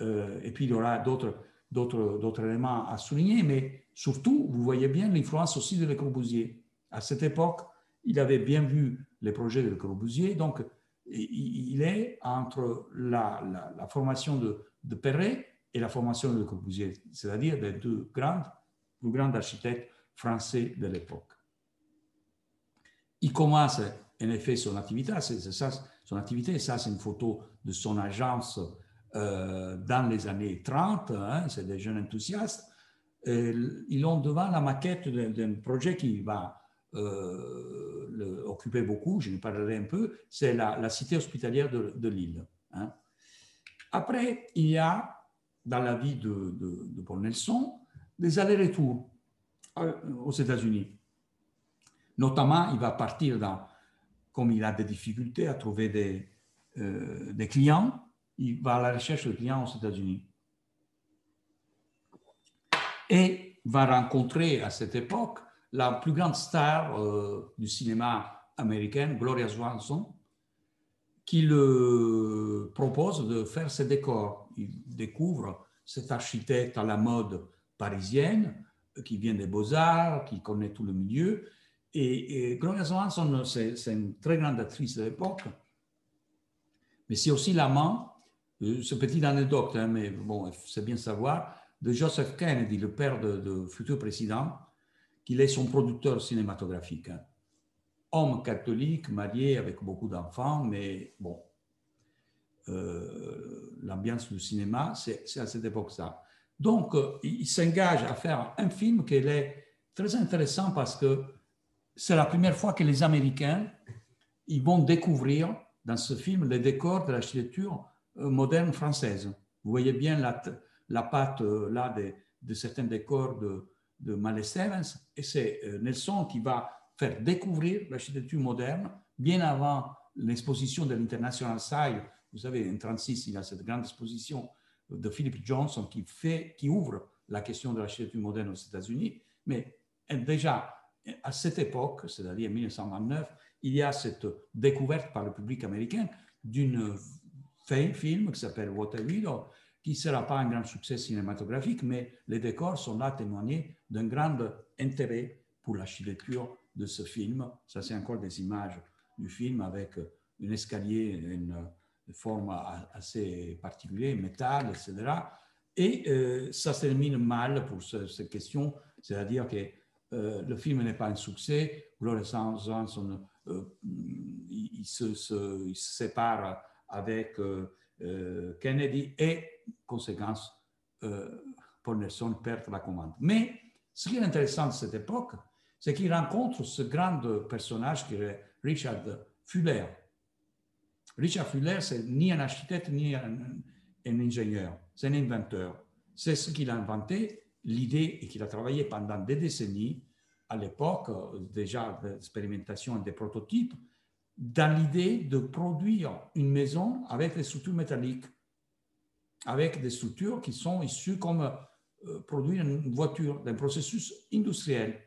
Euh, et puis, il y aura d'autres éléments à souligner, mais surtout, vous voyez bien l'influence aussi de Le Corbusier. À cette époque, il avait bien vu les projets de Le Corbusier, donc il est entre la, la, formation de, de, Perret et la formation de Corbusier, c'est-à-dire les deux grands, plus grands architectes français de l'époque. Il commence en effet son activité, c'est ça, son activité, ça c'est une photo de son agence euh, dans les années 30, hein, c'est des jeunes enthousiastes, ils ont devant la maquette d'un projet qui va euh, occuper beaucoup, je en parlerai un peu, c'est la, cité hospitalière de, Lille. Hein. Après, il y a dans la vie de, Paul Nelson des allers-retours euh, aux États-Unis. Notamment, il va partir comme il a des difficultés à trouver des, des clients, il va à la recherche de clients aux États-Unis. Et va rencontrer à cette époque la plus grande star du cinéma américain, Gloria Swanson, qui le propose de faire ses décors. Il découvre cet architecte à la mode parisienne qui vient des beaux-arts, qui connaît tout le milieu. Et, Gloria Swanson, c'est une très grande actrice de l'époque, mais c'est aussi l'amant, euh, ce petit anecdote, hein, mais bon, c'est bien savoir, de Joseph Kennedy, le père de, futur président, qu'il est son producteur cinématographique. Hein. Homme catholique, marié avec beaucoup d'enfants, mais bon, euh, l'ambiance du cinéma, c'est à cette époque ça. Donc, euh, il s'engage à faire un film qui est très intéressant parce que c'est la première fois que les Américains vont découvrir dans ce film les décors de l'architecture euh, moderne française. Vous voyez bien la, patte là de, certains décors de, de Mallet et c'est Nelson qui va faire découvrir l'architecture moderne bien avant l'exposition de l'International Style. Vous savez, en 1936, il y a cette grande exposition de Philip Johnson qui, ouvre la question de l'architecture moderne aux États-Unis, mais déjà à cette époque, c'est-à-dire 1929, il y a cette découverte par le public américain d'une film qui s'appelle Widow, qui ne sera pas un grand succès cinématographique, mais les décors sont là témoigner d'un grand intérêt pour l'architecture de ce film. Ça, c'est encore des images du film avec un escalier, une, de forme assez particulière, métal, etc. Et euh, ça se termine mal pour cette question, c'est-à-dire que euh, le film n'est pas un succès, Gloria Swanson euh, il, se, se, sépare avec Kennedy et, conséquence, Paul Nelson perd la commande. Mais ce qui est intéressant de cette époque, c'est qu'il rencontre ce grand personnage qui est Richard Fuller, Richard Fuller, c'est ni un architecte ni un, ingénieur, c'est un inventeur. C'est ce qu'il a inventé, l'idée, et qu'il a travaillé pendant des décennies, à l'époque déjà d'expérimentation et des prototypes, dans l'idée de produire une maison avec des structures métalliques, avec des structures qui sont issues comme euh, produire une voiture, d'un processus industriel.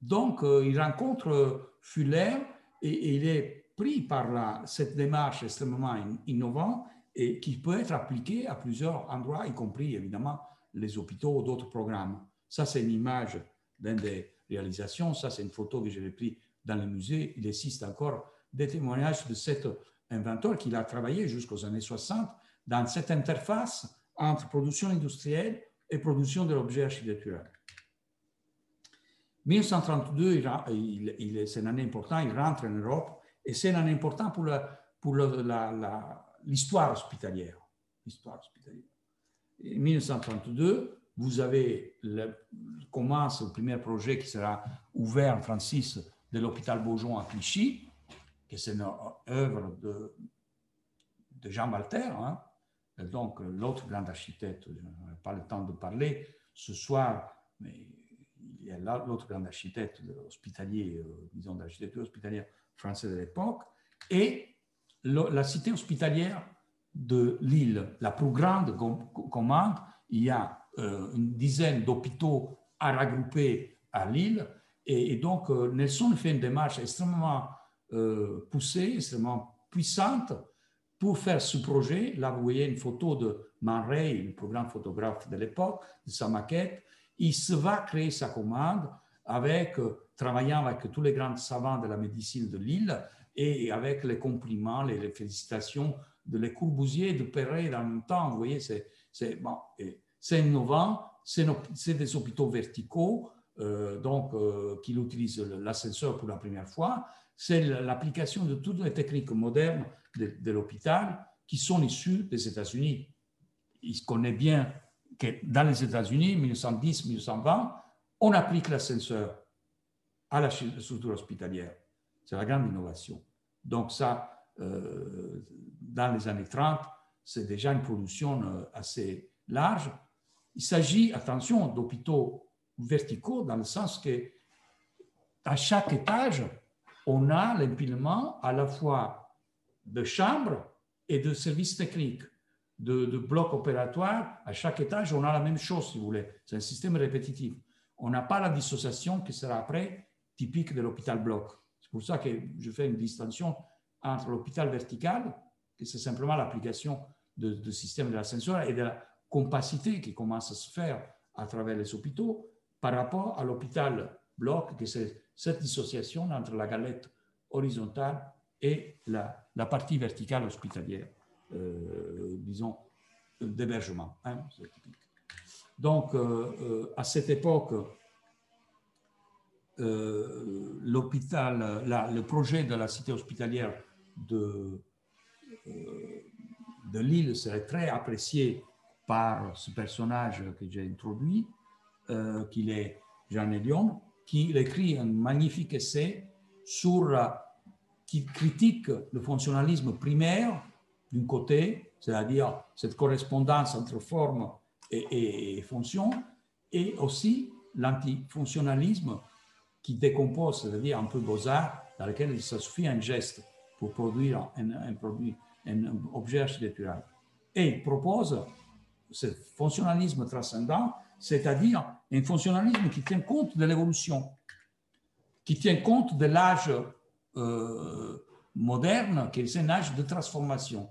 Donc, euh, il rencontre Fuller et il est pris par cette démarche extrêmement innovante et qui peut être appliquée à plusieurs endroits, y compris évidemment les hôpitaux ou d'autres programmes. Ça, c'est une image d'une des réalisations. Ça, c'est une photo que j'avais prise dans le musée. Il existe encore des témoignages de cet inventeur qui a travaillé jusqu'aux années 60 dans cette interface entre production industrielle et production de l'objet architectural. 1932, il, c'est une année importante, il rentre en Europe et c'est un important pour, pour l'histoire hospitalière. L'histoire hospitalière. En 1932, vous avez le, commence le premier projet qui sera ouvert en Francis de l'hôpital Beaujon à Clichy, qui c'est une œuvre de, de Jean Walter, hein. donc l'autre grand architecte, je n'ai pas le temps de parler ce soir, mais il y a l'autre grand architecte hospitalier, euh, disons d'architecture hospitalière français de l'époque, et la cité hospitalière de Lille, la plus grande commande. Il y a euh, une dizaine d'hôpitaux à regrouper à Lille. Et, donc, euh, Nelson fait une démarche extrêmement euh, poussée, extrêmement puissante pour faire ce projet. Là, vous voyez une photo de Man Ray, le plus grand photographe de l'époque, de sa maquette. Il se va créer sa commande avec travaillant avec tous les grands savants de la médecine de Lille et avec les compliments, les, félicitations de Les Courbusier de Perret en même temps. Vous voyez, c'est bon, innovant, c'est des hôpitaux verticaux, euh, donc euh, qu'il utilise l'ascenseur pour la première fois. C'est l'application de toutes les techniques modernes de, de l'hôpital qui sont issues des États-Unis. Il connaît bien que dans les États-Unis, 1910-1920, on applique l'ascenseur à la structure hospitalière. C'est la grande innovation. Donc ça, euh, dans les années 30, c'est déjà une production euh, assez large. Il s'agit, attention, d'hôpitaux verticaux dans le sens que à chaque étage, on a l'empilement à la fois de chambres et de services techniques, de, de blocs opératoires. À chaque étage, on a la même chose, si vous voulez. C'est un système répétitif. on n'a pas la dissociation qui sera après typique de l'hôpital bloc. C'est pour ça que je fais une distinction entre l'hôpital vertical, qui c'est simplement l'application du système de l'ascenseur et de la compacité qui commence à se faire à travers les hôpitaux, par rapport à l'hôpital bloc, qui c'est cette dissociation entre la galette horizontale et la, la partie verticale hospitalière, euh, disons, d'hébergement. Hein, Donc, euh, euh, à cette époque, l'hôpital, le projet de la cité hospitalière de, de Lille serait très apprécié par ce personnage que j'ai introduit, qu'il est Jean Elion, qui écrit un magnifique essai sur qui critique le fonctionnalisme primaire d'un côté, c'est-à-dire cette correspondance entre forme et, fonction, et aussi l'antifonctionnalisme qui décompose, c'est-à-dire un peu beaux-arts, dans lequel il suffit un geste pour produire un objet architectural. Et il propose ce fonctionnalisme transcendant, c'est-à-dire un fonctionnalisme qui tient compte de l'évolution, qui tient compte de l'âge euh, moderne, qui est un âge de transformation.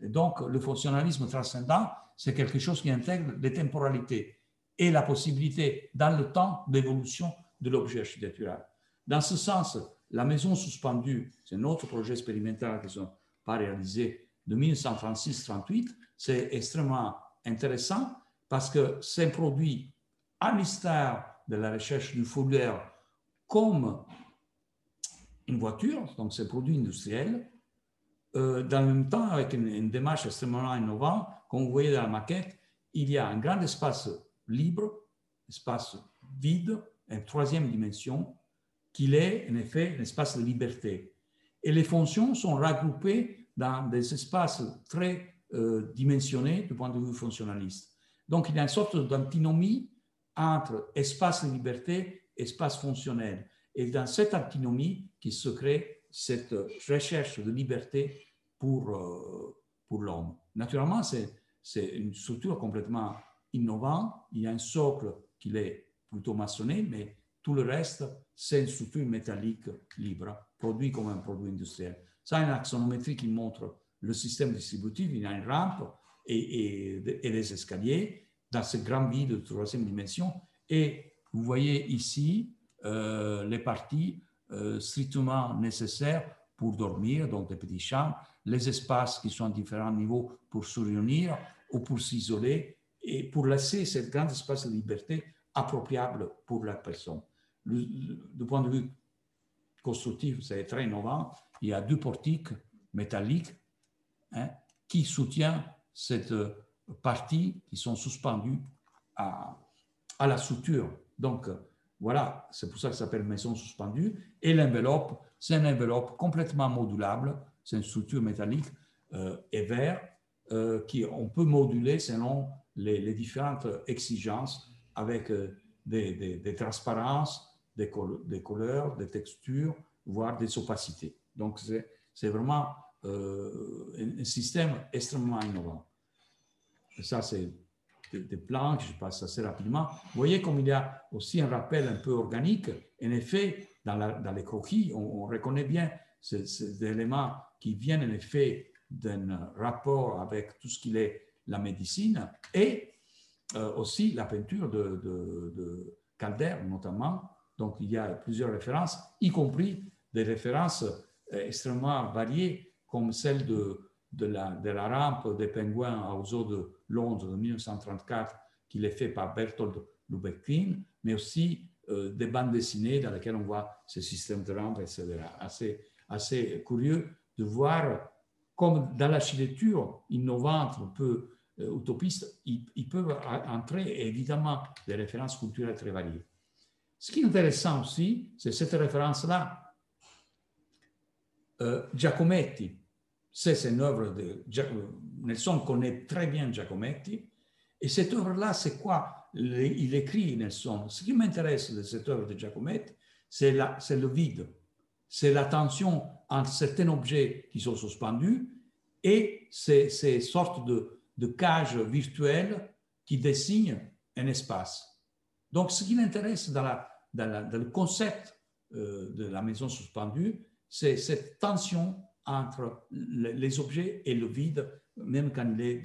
Et donc, le fonctionnalisme transcendant, c'est quelque chose qui intègre les temporalités et la possibilité dans le temps d'évolution de l'objet architectural. Dans ce sens, la maison suspendue, c'est un autre projet expérimental qui sont pas réalisé de 1936-38, c'est extrêmement intéressant parce que c'est un produit à l'histoire de la recherche du foliaire comme une voiture, donc c'est un produit industriel, euh, dans le même temps, avec une, démarche extrêmement innovante, comme vous voyez dans la maquette, il y a un grand espace libre, espace vide, une troisième dimension, qui est en effet un espace de liberté. Et les fonctions sont regroupées dans des espaces très euh, dimensionnés du point de vue fonctionnaliste. Donc il y a une sorte d'antinomie entre espace de liberté et espace fonctionnel. Et dans cette antinomie qui se crée cette recherche de liberté pour, euh, pour l'homme. Naturellement, c'est une structure complètement innovante. Il y a un socle qui est plutôt maçonné, mais tout le reste, c'est une structure métallique libre, produit comme un produit industriel. Ça une axonométrie qui montre le système distributif. Il y a une rampe et, des escaliers dans ce grand vide de troisième dimension. Et vous voyez ici euh, les parties euh, strictement nécessaires pour dormir, donc des petits chambres, les espaces qui sont à différents niveaux pour se réunir ou pour s'isoler et pour laisser ce grand espace de liberté appropriable pour la personne. du point de vue constructif, c'est très innovant. Il y a deux portiques métalliques hein, qui soutiennent cette partie qui sont suspendues à, la structure. Donc, voilà, c'est pour ça que ça s'appelle maison suspendue. Et l'enveloppe, c'est une enveloppe complètement modulable, c'est une structure métallique euh, et vert euh, qu'on peut moduler selon les, différentes exigences avec euh, des, transparences, des, des, couleurs, des textures, voire des opacités. Donc, c'est vraiment un, système extrêmement innovant. ça, c'est des, plans, je passe assez rapidement. Vous voyez comme il y a aussi un rappel un peu organique. En effet, dans, les croquis, on, reconnaît bien ces, éléments qui viennent en effet d'un rapport avec tout ce qui est la médecine et euh, aussi la peinture de, de, de Calder notamment. Donc il y a plusieurs références, y compris des références euh, extrêmement variées comme celle de la, rampe des pingouins aux eaux de Londres de 1934, qui est fait par Bertolt Lubetkin, mais aussi euh, des bandes dessinées dans lesquelles on voit ce système de rampe, etc. Assez, assez curieux de voir comme dans l'architecture innovante, un peu euh, utopiste, ils, peuvent entrer évidemment des références culturelles très variées. Ce qui est intéressant aussi, c'est cette référence-là. Euh, Giacometti, c'est une œuvre de Nelson connaît très bien Giacometti. Et cette œuvre-là, c'est quoi? Il écrit Nelson. Ce qui m'intéresse de cette œuvre de Giacometti, c'est le vide. C'est la tension entre certains objets qui sont suspendus et ces sortes de, de cages virtuelles qui dessinent un espace. Donc, ce qui l'intéresse dans, le concept euh, de la maison suspendue, c'est cette tension entre les objets et le vide, même quand il est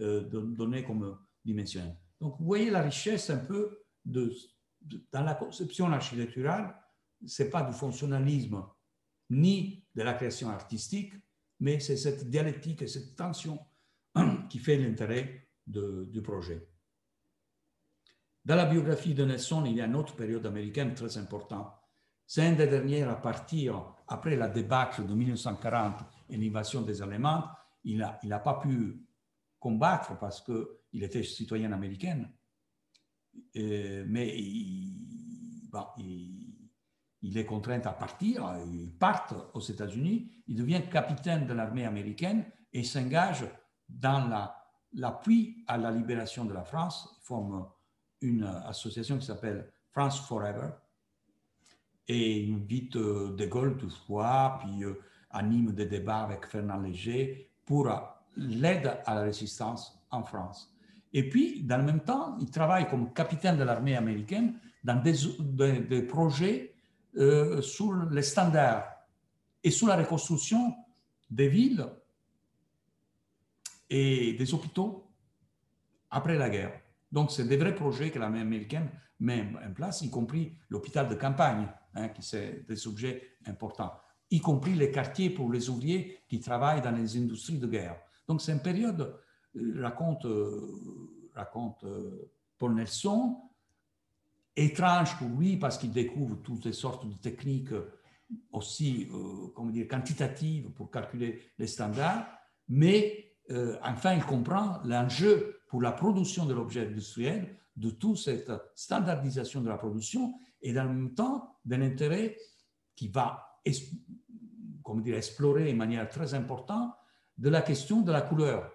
euh, donné comme dimensionnel. Donc, vous voyez la richesse un peu de, dans la conception architecturale, ce n'est pas du fonctionnalisme ni de la création artistique, mais c'est cette dialectique et cette tension qui fait l'intérêt du projet. Dans la biographie de Nelson, il y a une autre période américaine très importante. C'est une des dernières à partir après la débâcle de 1940 et l'invasion des Allemands. Il n'a pas pu combattre parce qu'il était citoyen américain. Mais il, il, est contraint à partir. Il part aux États-Unis. Il devient capitaine de l'armée américaine et s'engage dans l'appui à la libération de la France. Il forme une association qui s'appelle France Forever et invite euh, De Gaulle toutefois, puis euh, anime des débats avec Fernand Léger pour l'aide à la résistance en France. Et puis, dans le même temps, il travaille comme capitaine de l'armée américaine dans des, projets euh, sur les standards et sur la reconstruction des villes et des hôpitaux après la guerre. Donc, c'est des vrais projets que l'armée américaine met en place, y compris l'hôpital de campagne, hein, qui c'est des objets importants, y compris les quartiers pour les ouvriers qui travaillent dans les industries de guerre. Donc, c'est une période, euh, raconte, euh, raconte euh, Paul Nelson, étrange pour lui parce qu'il découvre toutes les sortes de techniques aussi, comment dire, quantitatives pour calculer les standards, mais enfin, il comprend l'enjeu pour la production de l'objet industriel de toute cette standardisation de la production et en même temps d'un intérêt qui va comment dire, explorer de manière très importante de la question de la couleur,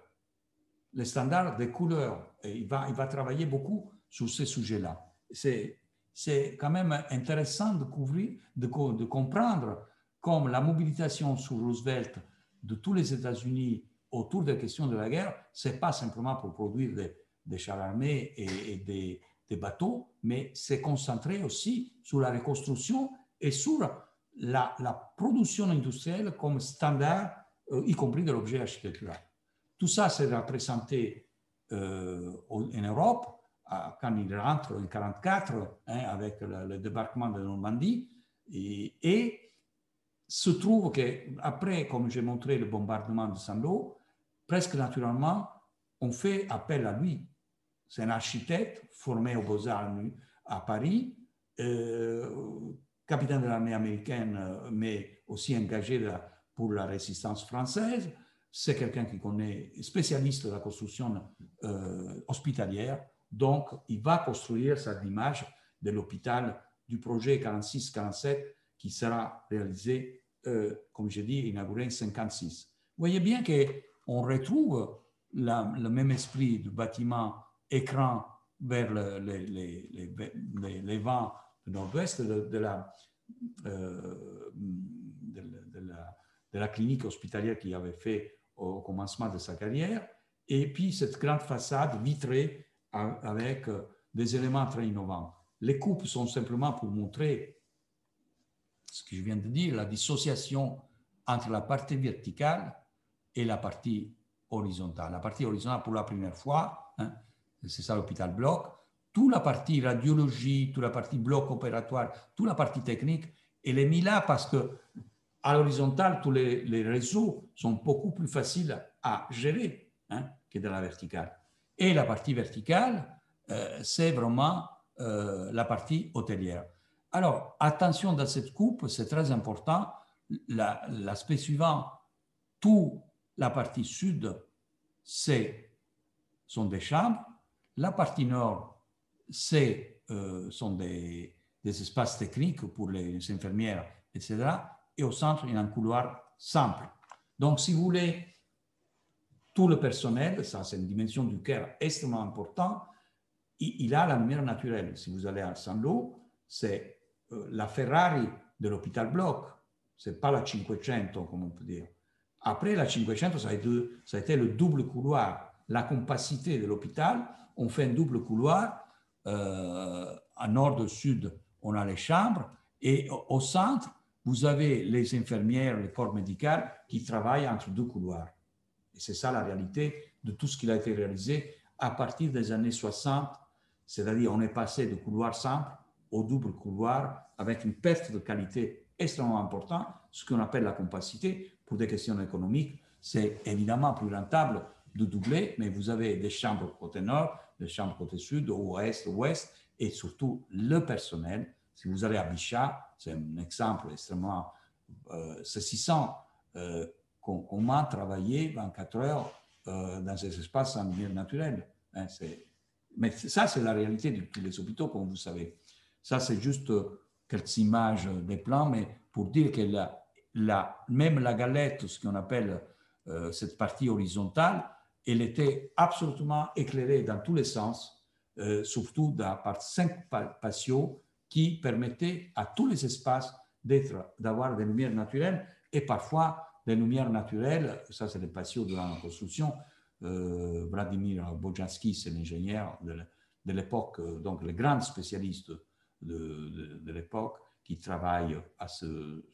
les standards des couleurs. Et il, va, il va travailler beaucoup sur ces sujets-là. C'est, c'est quand même intéressant de, couvrir, de, de comprendre comme la mobilisation sur Roosevelt de tous les États-Unis autour des questions de la guerre, ce n'est pas simplement pour produire des, des chars armés et, des, bateaux, mais c'est concentré aussi sur la reconstruction et sur la, la production industrielle comme standard, euh, y compris de l'objet architectural. Tout ça s'est représenté euh, en Europe quand il rentre en 1944 hein, avec le, débarquement de Normandie et, et se trouve qu'après, comme j'ai montré le bombardement de Saint-Lô, presque naturellement, on fait appel à lui c'est un architecte formé aux Beaux-Arts à Paris, euh, capitaine de l'armée américaine, mais aussi engagé pour la résistance française. C'est quelqu'un qui connaît, spécialiste de la construction euh, hospitalière. Donc, il va construire cette image de l'hôpital du projet 46-47 qui sera réalisé, euh, comme je dis, inauguré en 56. Vous voyez bien qu'on retrouve le même esprit du bâtiment écran vers les, les, vents du nord-ouest de, la, euh, de, la, de, la, clinique hospitalière qu'il avait fait au commencement de sa carrière, et puis cette grande façade vitrée avec euh, des éléments très innovants. Les coupes sont simplement pour montrer ce que je viens de dire, la dissociation entre la partie verticale et la partie horizontale. La partie horizontale, pour la première fois, hein, c'est ça l'hôpital bloc, toute la partie radiologie, toute la partie bloc opératoire, toute la partie technique, elle est mise là parce que à l'horizontale, tous les, réseaux sont beaucoup plus faciles à gérer hein, que dans la verticale. Et la partie verticale, euh, c'est vraiment euh, la partie hôtelière. Alors, attention dans cette coupe, c'est très important. L'aspect suivant, toute la partie sud, c'est sont des chambres, la partie nord, c'est, euh, sont des, espaces techniques pour les infirmières, etc. Et au centre, il y a un couloir simple. Donc, si vous voulez, tout le personnel, ça c'est une dimension du cœur extrêmement importante, il, a la lumière naturelle. Si vous allez à Saint-Lô, c'est euh, la Ferrari de l'hôpital Bloch, c'est pas la 500, comme on peut dire. Après la 500, ça a, été, ça a été le double couloir, la compacité de l'hôpital on fait un double couloir à nord de sud, on a les chambres. Et au centre, vous avez les infirmières, le corps médical qui travaillent entre deux couloirs. Et c'est ça la réalité de tout ce qui a été réalisé à partir des années 60, c'est-à-dire on est passé de couloir simple au double couloir avec une perte de qualité extrêmement importante, ce qu'on appelle la compacité. Pour des questions économiques, c'est évidemment plus rentable de doubler, mais vous avez des chambres côté nord, des chambres côté sud, ouest, ouest, et surtout le personnel. Si vous allez à Bichat, c'est un exemple extrêmement euh, saisissant, euh, comment travailler 24 heures euh, dans ces espaces en lumière naturelle. Hein, mais ça, c'est la réalité de tous les hôpitaux, comme vous savez. Ça, c'est juste quelques images des plans, mais pour dire que la, même la galette, ce qu'on appelle euh, cette partie horizontale, elle était absolument éclairée dans tous les sens, euh, surtout par cinq patios qui permettaient à tous les espaces d'avoir des lumières naturelles et parfois des lumières naturelles. Ça, c'est les patios de la construction. Euh, Vladimir Bojanski, c'est l'ingénieur de, l'époque, donc le grand spécialiste de, de, l'époque qui travaille à ce,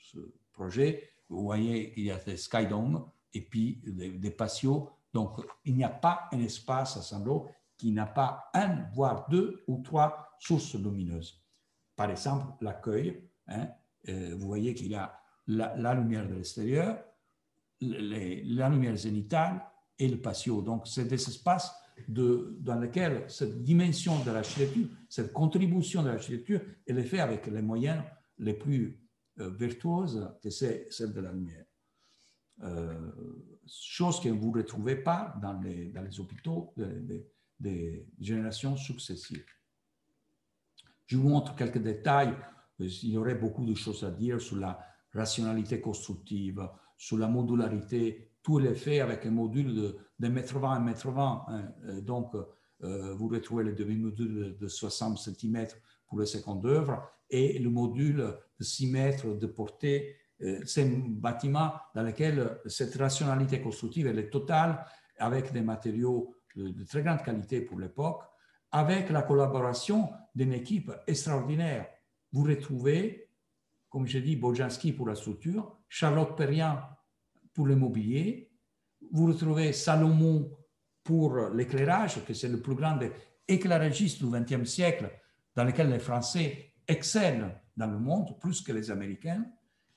projet. Vous voyez, il y a des skydomes et puis des, patios. Donc, il n'y a pas un espace à Saint-Lô qui n'a pas un, voire deux ou trois sources lumineuses. Par exemple, l'accueil, hein, euh, vous voyez qu'il y a la, lumière de l'extérieur, la lumière zénitale et le patio. Donc, c'est des espaces dans lesquels cette dimension de l'architecture, cette contribution de l'architecture, elle est faite avec les moyens les plus euh, virtuoses, que c'est celle de la lumière. Euh, chose que vous ne retrouvez pas dans les, dans les hôpitaux des générations successives. Je vous montre quelques détails. Il y aurait beaucoup de choses à dire sur la rationalité constructive, sur la modularité. Tout est fait avec un module de, de 1,20 m, 1,20 m. Donc, euh, vous retrouvez le demi-module de 60 cm pour le second œuvre et le module de 6 mètres de portée. Euh, c'est un bâtiment dans lequel cette rationalité constructive est totale avec des matériaux de très grande qualité pour l'époque, avec la collaboration d'une équipe extraordinaire. Vous retrouvez, comme je dis, Bojanski pour la structure, Charlotte Perriand pour le mobilier, vous retrouvez Salomon pour l'éclairage, que c'est le plus grand éclairagiste du XXe siècle, dans lequel les Français excellent dans le monde, plus que les Américains,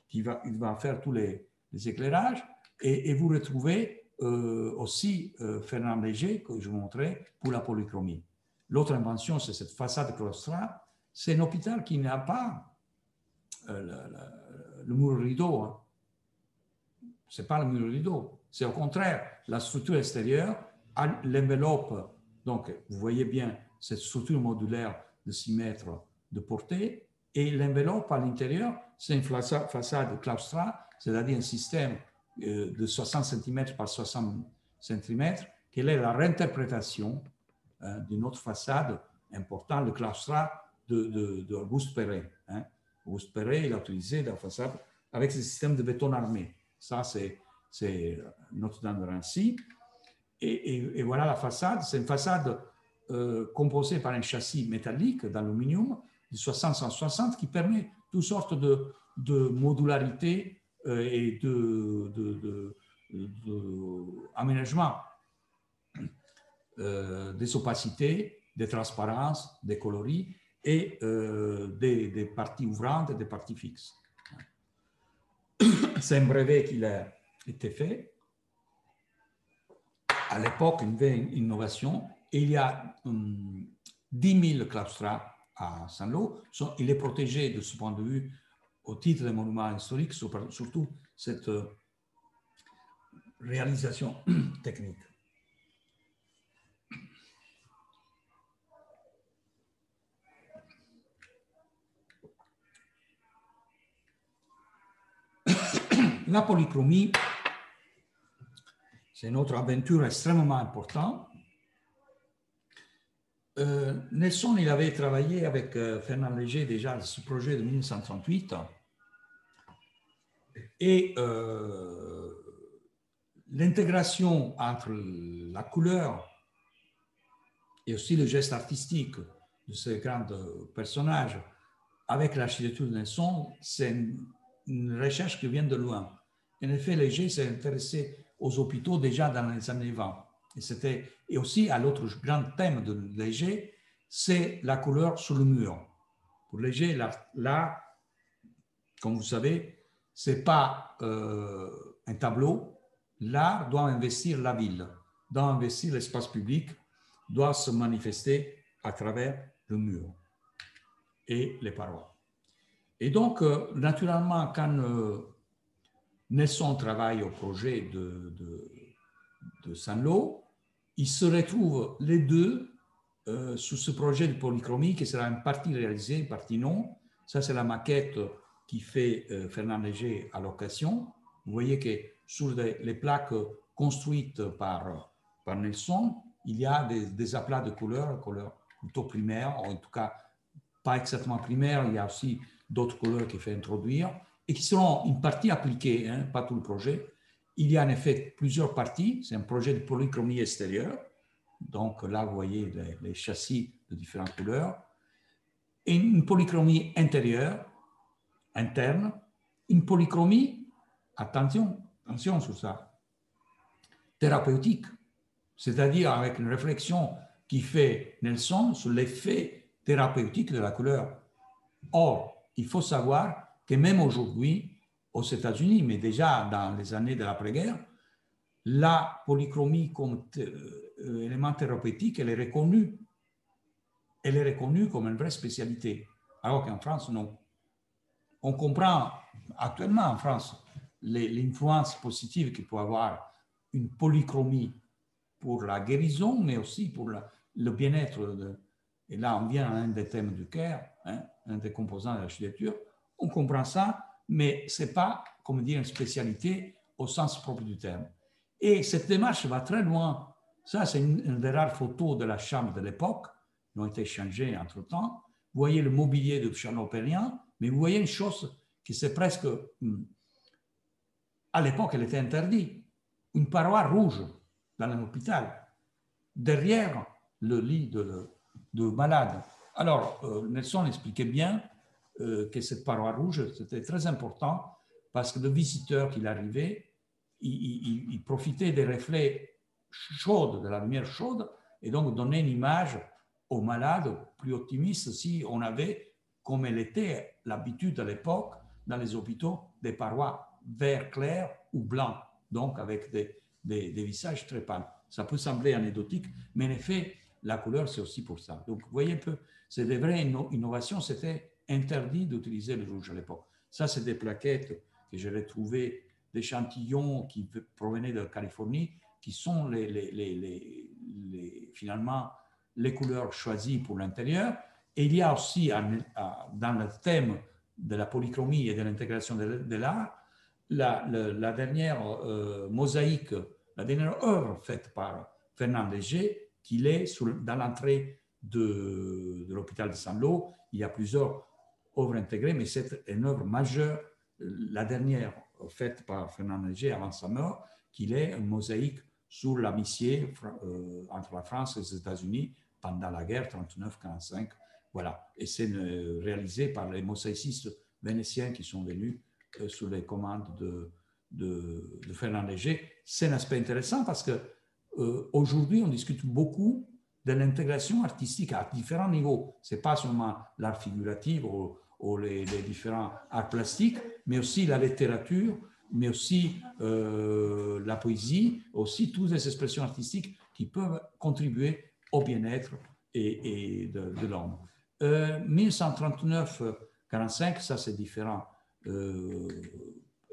qui va, il va faire tous les, éclairages. Et, vous retrouvez euh, aussi euh, Fernand Léger, que je vous montrais, pour la polychromie. L'autre invention, c'est cette façade claustrale. C'est un hôpital qui n'a pas euh, le, mur rideau. Hein. Ce n'est pas le mur rideau. C'est au contraire la structure extérieure, l'enveloppe. Donc, vous voyez bien cette structure modulaire de 6 mètres de portée. Et l'enveloppe à l'intérieur, c'est une façade claustrale, c'est-à-dire un système euh, de 60 cm par 60 cm, qui est la réinterprétation Hein, d'une autre façade importante, le claustrat d'Auguste de, Perret. Hein. Auguste Perret, il a utilisé la façade avec ce système de béton armé. Ça, c'est Notre-Dame de Rancy. Et, voilà la façade. C'est une façade euh, composée par un châssis métallique d'aluminium de 60-160 qui permet toutes sortes de, de modularité euh, et de, aménagement euh, des opacités, des transparences, des coloris et euh, des, parties ouvrantes et des parties fixes. C'est un brevet qui a été fait. À l'époque, une innovation. Il y a 10 000 claustras à Saint-Lô. Il est protégé de ce point de vue au titre des monuments historiques, surtout cette euh, réalisation technique. la polychromie, c'est notre aventure extrêmement importante. Euh, Nelson, il avait travaillé avec euh, Fernand Léger déjà ce projet de 1938. Et euh, l'intégration entre la couleur et aussi le geste artistique de ces grands personnages avec l'architecture de Nelson, c'est une, recherche qui vient de loin. En effet, Léger s'est intéressé aux hôpitaux déjà dans les années 20. Et, c'était, et aussi à l'autre grand thème de Léger, c'est la couleur sur le mur. Pour Léger, là, comme vous savez, ce n'est pas euh, un tableau. L'art doit investir la ville, doit investir l'espace public, doit se manifester à travers le mur et les parois. Et donc, euh, naturellement, quand euh, Nelson travaille au projet de, de Saint-Lô, il se retrouve les deux euh, sous ce projet de polychromie qui sera une partie réalisée, une partie non. Ça, c'est la maquette qui fait Fernand Léger à l'occasion. Vous voyez que sur les, plaques construites par, Nelson, il y a des, aplats de couleurs, couleurs plutôt primaires, en tout cas pas exactement primaire, il y a aussi d'autres couleurs qu'il faut introduire et qui seront une partie appliquée, hein, pas tout le projet. Il y a en effet plusieurs parties. C'est un projet de polychromie extérieure. Donc là, vous voyez les, châssis de différentes couleurs. Et une polychromie intérieure, interne. Une polychromie, attention, attention sur ça, thérapeutique. C'est-à-dire avec une réflexion qui fait Nelson sur l'effet thérapeutique de la couleur. Or, il faut savoir que même aujourd'hui, aux États-Unis, mais déjà dans les années de l'après-guerre, la polychromie comme euh, élément thérapeutique, elle est reconnue. Elle est reconnue comme une vraie spécialité, alors qu'en France, non. On comprend actuellement en France l'influence positive qu'il peut avoir une polychromie pour la guérison, mais aussi pour le bien-être et là on vient à un des thèmes du cœur, hein, un des composants de l'architecture, on comprend ça, mais ce n'est pas, comme dire, une spécialité au sens propre du terme. Et cette démarche va très loin. Ça, c'est une, des rares photos de la chambre de l'époque, qui ont été échangées entre-temps. Vous voyez le mobilier de Charles-Périen, mais vous voyez une chose qui c'est presque... Hmm, à l'époque, elle était interdite. Une paroi rouge dans l'hôpital, derrière le lit de, de malades. Alors, euh, Nelson expliquait bien que cette paroi rouge, c'était très important parce que le visiteur qui arrivait, il, profitait des reflets chauds, de la lumière chaude, et donc donnait une image aux malades plus optimiste si on avait, comme elle était l'habitude à l'époque, dans les hôpitaux, des parois vert clair ou blanc, donc avec des, des, visages très pâles. Ça peut sembler anecdotique, mais en effet, la couleur, c'est aussi pour ça. Donc, vous voyez un peu, c'est des vraies innovations. C'était interdit d'utiliser le rouge à l'époque. Ça, c'est des plaquettes que j'ai retrouvées d'échantillons qui provenaient de Californie, qui sont finalement les couleurs choisies pour l'intérieur. Et il y a aussi, dans le thème de la polychromie et de l'intégration de, l'art, la, dernière euh, mosaïque, la dernière œuvre faite par Fernand Léger, qu'il est dans l'entrée de, l'hôpital de Saint-Lô. Il y a plusieurs œuvres intégrées, mais c'est une œuvre majeure, la dernière faite par Fernand Léger avant sa mort, qu'il est une mosaïque sur l'amitié euh, entre la France et les États-Unis pendant la guerre 39-45. Voilà. Et c'est euh, réalisé par les mosaïcistes vénétiens qui sont venus euh, sous les commandes de, de, Fernand Léger. C'est un aspect intéressant parce que aujourd'hui, on discute beaucoup de l'intégration artistique à différents niveaux. Ce n'est pas seulement l'art figuratif les, différents arts plastiques, mais aussi la littérature, mais aussi euh, la poésie, aussi toutes les expressions artistiques qui peuvent contribuer au bien-être et, de, l'homme. 1139-45, euh, ça c'est différent.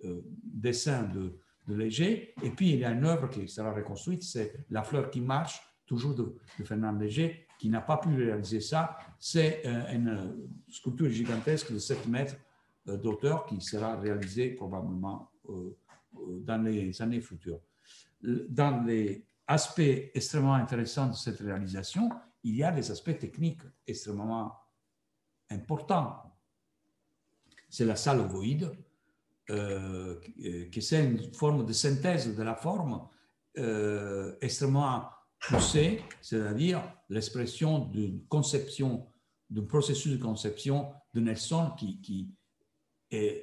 dessin de, de Léger. Et puis, il y a une œuvre qui sera reconstruite, c'est La fleur qui marche, toujours de, Fernand Léger, qui n'a pas pu réaliser ça. C'est euh, une sculpture gigantesque de 7 mètres euh, d'auteur qui sera réalisée probablement euh, dans les années futures. Dans les aspects extrêmement intéressants de cette réalisation, il y a des aspects techniques extrêmement importants. C'est la salle ovoïde, qui c'est une forme de synthèse de la forme euh, extrêmement c'est-à-dire l'expression d'une conception d'un processus de conception de Nelson qui,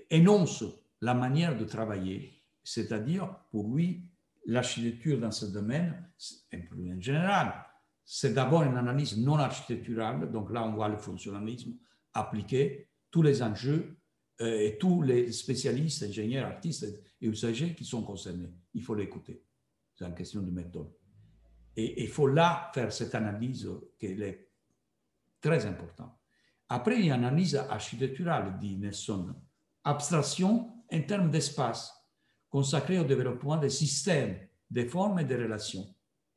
énonce la manière de travailler, c'est-à-dire pour lui, l'architecture dans ce domaine, plus en général, c'est d'abord une analyse non architecturale, donc là on voit le fonctionnalisme appliqué, tous les enjeux euh, et tous les spécialistes, ingénieurs, artistes et usagers qui sont concernés. Il faut l'écouter. C'est une question de méthode. Et il faut là faire cette analyse qui est très importante. Après, il y a une analyse architecturale, dit Nelson. Abstraction en termes d'espace, consacrée au développement des systèmes, des formes et des relations.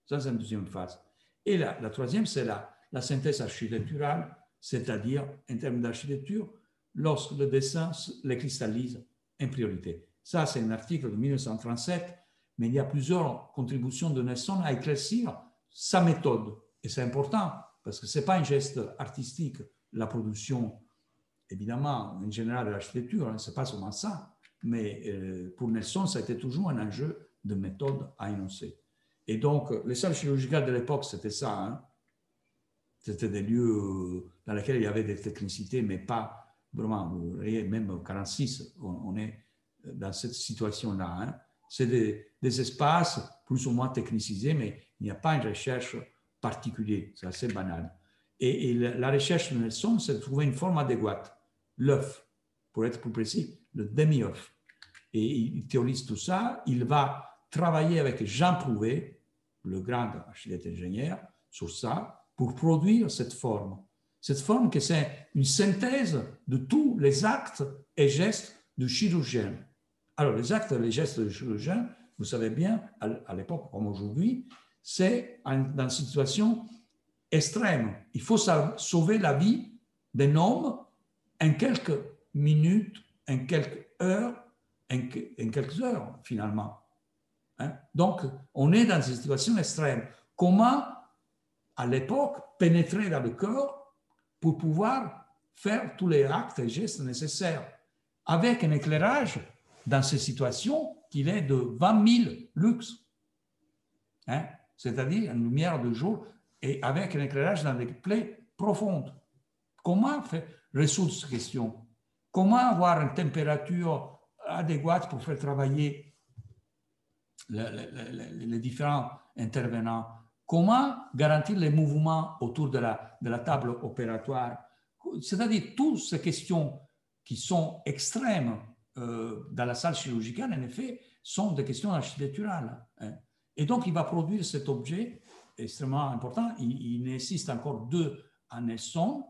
Ça, c'est une deuxième phase. Et la, la troisième, c'est la, la synthèse architecturale, c'est-à-dire, en termes d'architecture, lorsque le dessin les cristallise en priorité. Ça, c'est un article de 1937, mais il y a plusieurs contributions de Nelson à éclaircir sa méthode. Et c'est important, parce que ce n'est pas un geste artistique, la production, évidemment, en général, de l'architecture, hein, ce n'est pas seulement ça, mais euh, pour Nelson, ça a été toujours un enjeu de méthode à énoncer. Et donc, les salles chirurgicales de l'époque, c'était ça. Hein. C'était des lieux dans lesquels il y avait des technicités, mais pas vraiment. Vous voyez, même en 46, on, est dans cette situation-là. Hein. C'est des, espaces plus ou moins technicisés, mais il n'y a pas une recherche particulière. C'est assez banal. Et, la recherche de Nelson, c'est de trouver une forme adéquate. L'œuf, pour être plus précis, le demi-œuf. Et il théorise tout ça. Il va travailler avec Jean Prouvé, le grand architecte ingénieur, sur ça, pour produire cette forme. Cette forme que c'est une synthèse de tous les actes et gestes du chirurgien. Alors, les actes les gestes du chirurgien, vous savez bien, à l'époque comme aujourd'hui, c'est dans une situation extrême. Il faut sauver la vie d'un homme en quelques minutes, en quelques heures, en quelques heures finalement. Hein? Donc, on est dans une situation extrême. Comment, à l'époque, pénétrer dans le corps pour pouvoir faire tous les actes et gestes nécessaires? Avec un éclairage dans ces situations qui est de 20 000 lux, hein? c'est-à-dire une lumière de jour et avec un éclairage dans des plaies profondes. Comment faire, résoudre cette question? Comment avoir une température adéquate pour faire travailler les différents intervenants? Comment garantir les mouvements autour de la table opératoire? C'est-à-dire toutes ces questions qui sont extrêmes euh, dans la salle chirurgicale, en effet, sont des questions architecturales. Hein. Et donc, il va produire cet objet extrêmement important. Il, il existe encore deux à Nelson,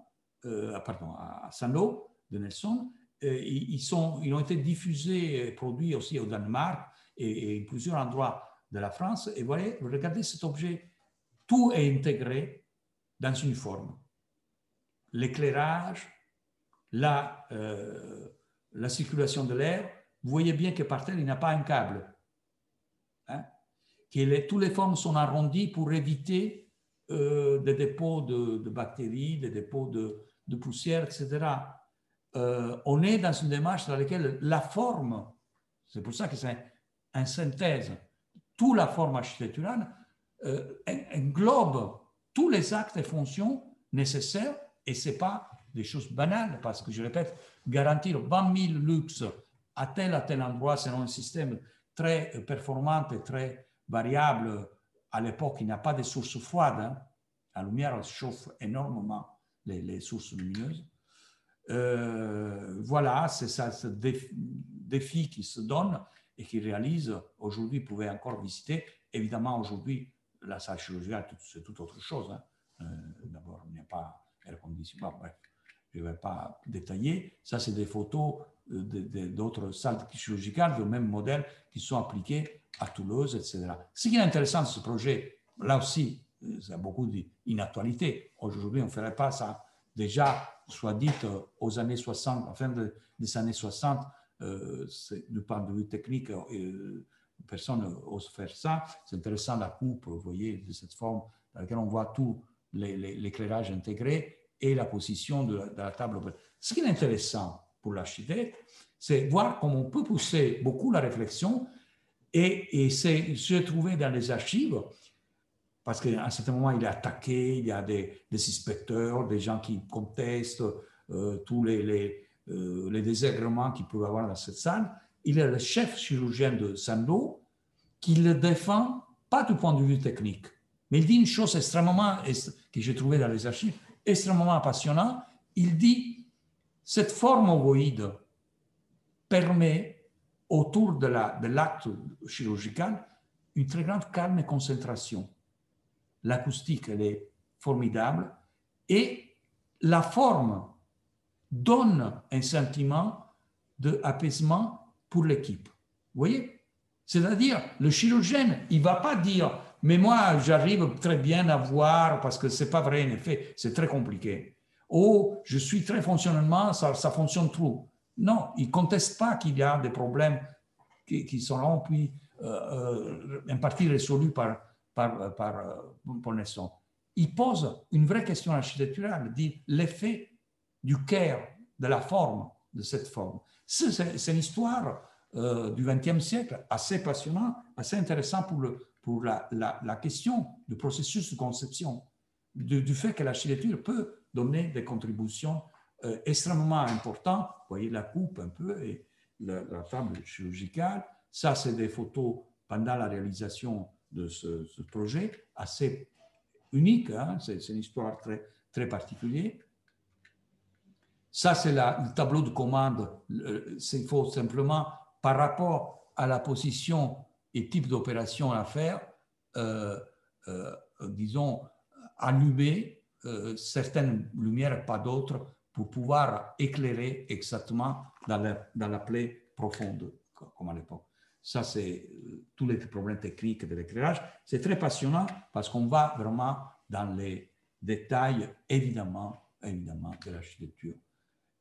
euh, pardon, à Saint-Lô de Nelson. ils, sont, ils ont été diffusés et produits aussi au Danemark et, plusieurs endroits de la France. Et voyez, regardez cet objet. Tout est intégré dans une forme. L'éclairage, la, euh, la circulation de l'air. Vous voyez bien que par terre, il n'y a pas un câble. Hein? Que les, toutes les formes sont arrondies pour éviter euh, des dépôts de, bactéries, des dépôts de, poussière, etc. Euh, on est dans une démarche dans laquelle la forme, c'est pour ça que c'est en synthèse toute la forme architecturale, euh, englobe tous les actes et fonctions nécessaires et ce n'est pas des choses banales parce que, je répète, garantir 20 000 luxe à tel à tel endroit selon un système très performant et très variable. À l'époque, il n'y a pas de sources froides. Hein. La lumière chauffe énormément les, sources lumineuses. Euh, voilà, c'est ça, ce défi qui se donne et qui réalise, aujourd'hui, pouvait encore visiter. Évidemment, aujourd'hui, la salle chirurgicale, c'est toute autre chose. Hein. Euh, d'abord, il n'y a pas air conditionné. bref, je ne vais pas détailler. Ça, c'est des photos euh, d'autres salles chirurgicales de même modèle qui sont appliquées à Toulouse, etc. Ce qui est intéressant de ce projet, là aussi, euh, ça a beaucoup d'inactualité. Aujourd'hui, on ne ferait pas ça. Déjà, soit dit aux années 60, en fin des années 60, euh, du point de vue technique, euh, personne n'ose faire ça. C'est intéressant la coupe, vous voyez, de cette forme dans laquelle on voit tout l'éclairage intégré et la position de la, table. Ce qui est intéressant pour l'architecte, c'est voir comment on peut pousser beaucoup la réflexion et, et se trouver dans les archives parce qu'à un certain moment, il est attaqué, il y a des, inspecteurs, des gens qui contestent euh, tous les, les, euh, les désagréments qu'il peut avoir dans cette salle. Il est le chef chirurgien de Sando qui le défend, pas du point de vue technique, mais il dit une chose extrêmement, que j'ai trouvé dans les archives, extrêmement passionnante. Il dit, cette forme ovoïde permet, autour de l'acte chirurgical, une très grande calme et concentration l'acoustique, elle est formidable, et la forme donne un sentiment d'apaisement pour l'équipe. Vous voyez? C'est-à-dire, le chirurgien, il ne va pas dire, mais moi, j'arrive très bien à voir, parce que ce n'est pas vrai, en effet, c'est très compliqué. Oh, je suis très fonctionnellement, ça, fonctionne trop. Non, il ne conteste pas qu'il y a des problèmes qui, sont là, puis euh, euh, en partie résolus par, par, par Paul euh, Il pose une vraie question architecturale, dit l'effet du cœur, de la forme, de cette forme. C'est une histoire euh, du XXe siècle assez passionnante, assez intéressante pour, le, pour la, la, question du processus de conception, du, fait que l'architecture peut donner des contributions euh, extrêmement importantes. Vous voyez la coupe un peu et la, table chirurgicale. Ça, c'est des photos pendant la réalisation de ce, projet, assez unique, hein, c'est une histoire très, très particulière. Ça, c'est le tableau de commande. Il faut simplement, par rapport à la position et type d'opération à faire, euh, euh, disons, allumer euh, certaines lumières, pas d'autres, pour pouvoir éclairer exactement dans la, dans la plaie profonde, comme à l'époque. Ça, c'est tous les problèmes techniques de l'éclairage. C'est très passionnant parce qu'on va vraiment dans les détails, évidemment, évidemment, de l'architecture.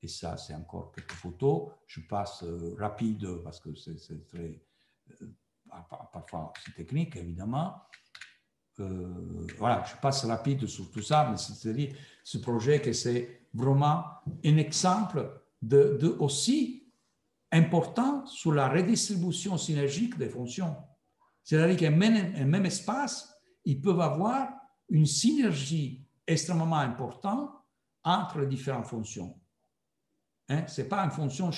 Et ça, c'est encore quelques photos. Je passe rapide parce que c'est très, parfois c'est technique, évidemment. voilà, je passe rapide sur tout ça, mais c'est-à-dire ce projet que c'est vraiment un exemple de aussi important sur la redistribution synergique des fonctions. C'est-à-dire qu'un même, même espace, ils peuvent avoir une synergie extrêmement importante entre les différentes fonctions. Hein? Ce n'est pas une fonction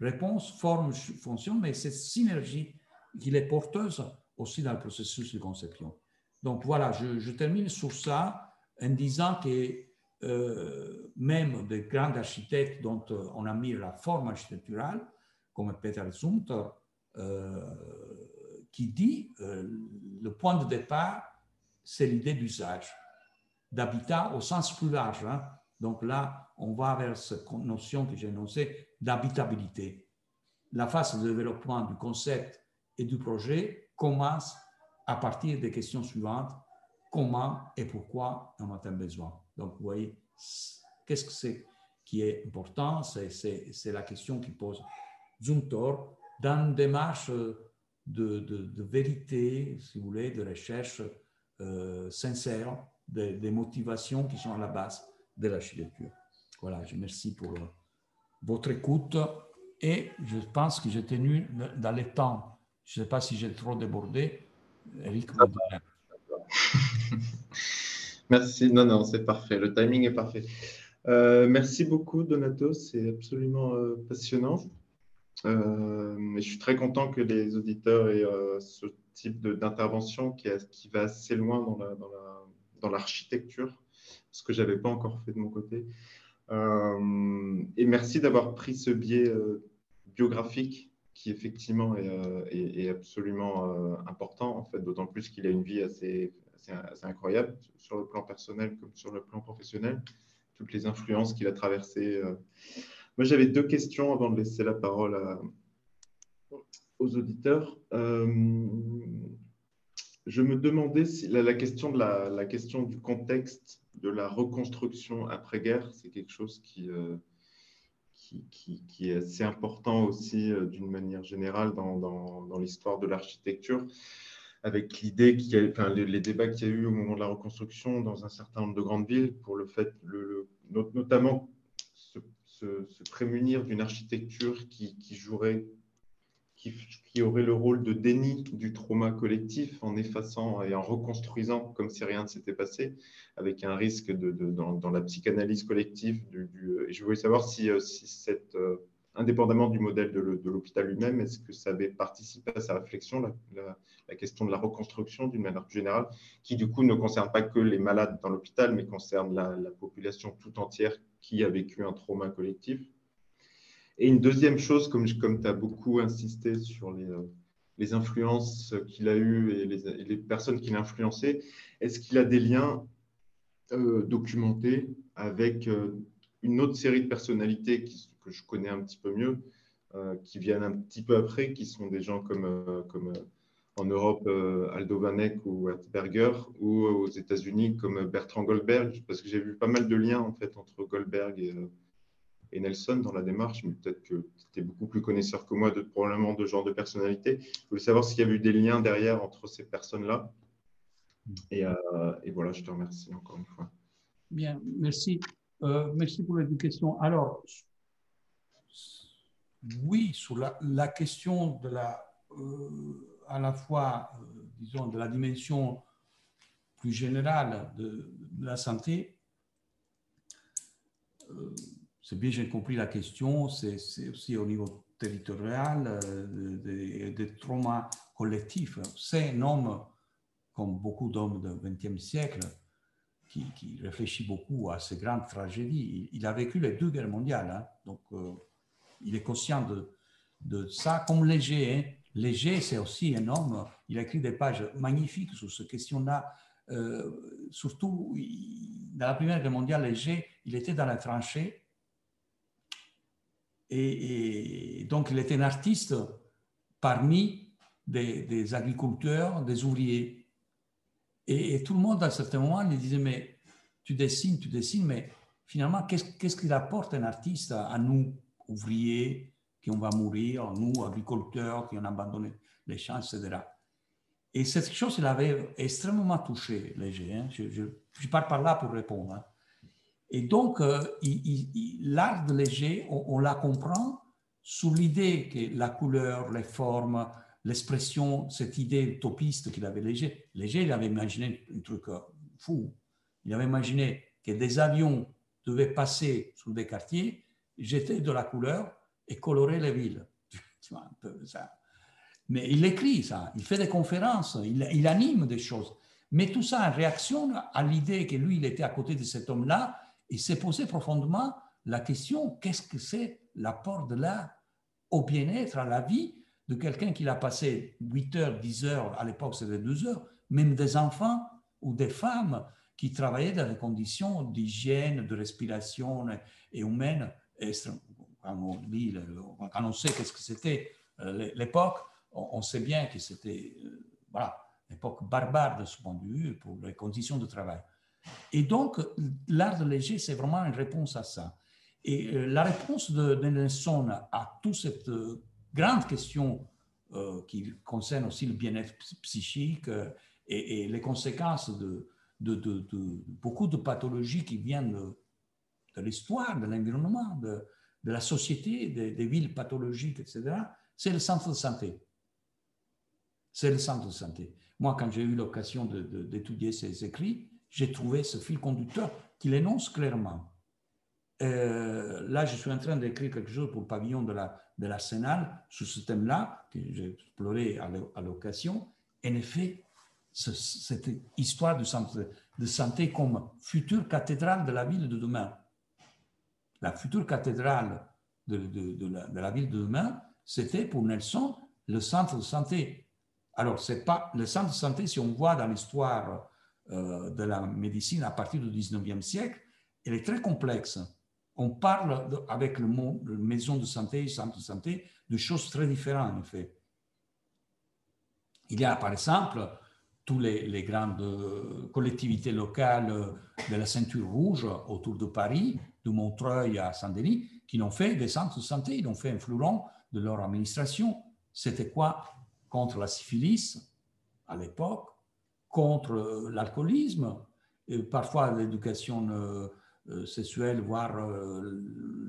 réponse, forme, fonction, mais cette synergie qui est porteuse aussi dans le processus de conception. Donc voilà, je, termine sur ça en disant que euh, même des grands architectes dont euh, on a mis la forme architecturale, comme Peter Zumthor, euh, qui dit le point de départ, c'est l'idée d'usage, d'habitat au sens plus large. Hein. Donc là, on va vers cette notion que j'ai énoncée d'habitabilité. La phase de développement du concept et du projet commence à partir des questions suivantes. Comment et pourquoi on a besoin? Donc, vous voyez, qu'est-ce que c'est qui est important? C'est la question qui pose Zumthor dans une démarche de, de, vérité, si vous voulez, de recherche euh, sincère, des motivations qui sont à la base de l'architecture. Voilà, je remercie pour votre écoute et je pense que j'ai tenu dans le temps. Je ne sais pas si j'ai trop débordé. Eric, Merci. Non, non, c'est parfait. Le timing est parfait. Euh, merci beaucoup, Donato. C'est absolument passionnant. Euh, je suis très content que les auditeurs aient euh, ce type d'intervention qui, qui, va assez loin dans l'architecture, la, dans ce que je n'avais pas encore fait de mon côté. Euh, et merci d'avoir pris ce biais biographique qui effectivement est, absolument important, en fait, d'autant plus qu'il a une vie assez, incroyable sur le plan personnel comme sur le plan professionnel, toutes les influences qu'il a traversées moi, j'avais deux questions avant de laisser la parole aux auditeurs. Euh, je me demandais si la, question du contexte de la reconstruction après-guerre, c'est quelque chose qui, euh, qui, est assez important aussi euh, d'une manière générale dans, dans, l'histoire de l'architecture, avec l'idée enfin, les, débats qu'il y a eu au moment de la reconstruction dans un certain nombre de grandes villes pour le fait, le, notamment se, prémunir d'une architecture qui, jouerait, qui, aurait le rôle de déni du trauma collectif en effaçant et en reconstruisant comme si rien ne s'était passé, avec un risque dans, la psychanalyse collective. Du, et je voulais savoir si, euh, euh, indépendamment du modèle de l'hôpital lui-même, est-ce que ça avait participé à sa réflexion, la, la, question de la reconstruction d'une manière plus générale, qui du coup ne concerne pas que les malades dans l'hôpital, mais concerne la, la population tout entière qui a vécu un trauma collectif? Et une deuxième chose, comme, comme tu as beaucoup insisté sur les, euh, les influences qu'il a eues et les, les personnes qu'il a influencées, est-ce qu'il a des liens euh, documentés avec euh, une autre série de personnalités que je connais un petit peu mieux, qui viennent un petit peu après, qui sont des gens comme, comme en Europe Aldo Vanek ou Berger, ou aux États-Unis comme Bertrand Goldberg, parce que j'ai vu pas mal de liens en fait entre Goldberg et et Nelson dans la démarche, mais peut-être que tu es beaucoup plus connaisseur que moi de probablement de genre de personnalité. Je voulais savoir s'il y avait eu des liens derrière entre ces personnes-là. Et, euh, voilà, je te remercie encore une fois. Bien, merci. Euh, merci pour l'éducation. Alors, oui, sur la, question de la, euh, à la fois, disons, de la dimension plus générale de, de la santé, c'est bien, j'ai compris la question, c'est aussi au niveau territorial, euh, des, traumas collectifs. C'est un homme, comme beaucoup d'hommes du XXe siècle, qui, réfléchit beaucoup à ces grandes tragédies. Il, a vécu les deux guerres mondiales, hein. donc euh, il est conscient de, ça, comme Léger. Hein. Léger, c'est aussi un homme, il a écrit des pages magnifiques sur ces questions-là. Euh, surtout, dans la Première Guerre mondiale, Léger, il était dans la tranchée et, donc, il était un artiste parmi des, agriculteurs, des ouvriers. Et, tout le monde, à un certain moment, lui disait, mais tu dessines, tu dessines, mais finalement, qu'est-ce qu'il apporte un artiste à, nous, ouvriers, qui on va mourir, nous, agriculteurs, qui ont abandonné les champs, etc. Et cette chose, il avait extrêmement touché Léger. Hein. Je, je, je, pars par là pour répondre. Hein. Et donc, euh, l'art de Léger, on, la comprend sous l'idée que la couleur, les formes, l'expression, cette idée utopiste qu'il avait Léger. Léger, il avait imaginé un truc euh, fou. Il avait imaginé que des avions devaient passer sur des quartiers, jeter de la couleur et colorer les villes. Mais il écrit ça, il fait des conférences, il, il anime des choses. Mais tout ça en réaction à l'idée que lui, il était à côté de cet homme-là il s'est posé profondément la question qu'est-ce que c'est l'apport de l'art au bien-être, à la vie de quelqu'un qui a passé 8 heures, 10 heures, à l'époque c'était 2 heures, même des enfants ou des femmes qui travaillaient dans des conditions d'hygiène, de respiration et humaine. Quand on, dit, quand on sait qu'est-ce que c'était euh, l'époque, on sait bien que c'était euh, voilà, l'époque barbare de ce point de vue pour les conditions de travail. Et donc, l'art léger, c'est vraiment une réponse à ça. Et euh, la réponse de, Nelson à toute cette euh, grande question euh, qui concerne aussi le bien-être psychique et, les conséquences de, beaucoup de pathologies qui viennent de, l'histoire, de l'environnement, de, la société, des, villes pathologiques, etc., c'est le centre de santé. C'est le centre de santé. Moi, quand j'ai eu l'occasion d'étudier ces écrits, j'ai trouvé ce fil conducteur qui l'énonce clairement. Euh, là, je suis en train d'écrire quelque chose pour le pavillon de l'Arsenal la, sur ce thème-là, que j'ai exploré à l'occasion. En effet, cette histoire du centre de santé comme future cathédrale de la ville de demain. La future cathédrale de, de, la, de la, ville de demain, c'était pour Nelson le centre de santé. Alors, c'est pas le centre de santé, si on voit dans l'histoire de la médecine à partir du 19e siècle, elle est très complexe. On parle avec le mot maison de santé, centre de santé, de choses très différentes en fait. Il y a par exemple toutes les, grandes collectivités locales de la ceinture rouge autour de Paris, de Montreuil à Saint-Denis, qui ont fait des centres de santé, ils ont fait un fleuron de leur administration. C'était quoi? Contre la syphilis à l'époque, contre euh, l'alcoolisme, parfois l'éducation euh, euh, sexuelle, voire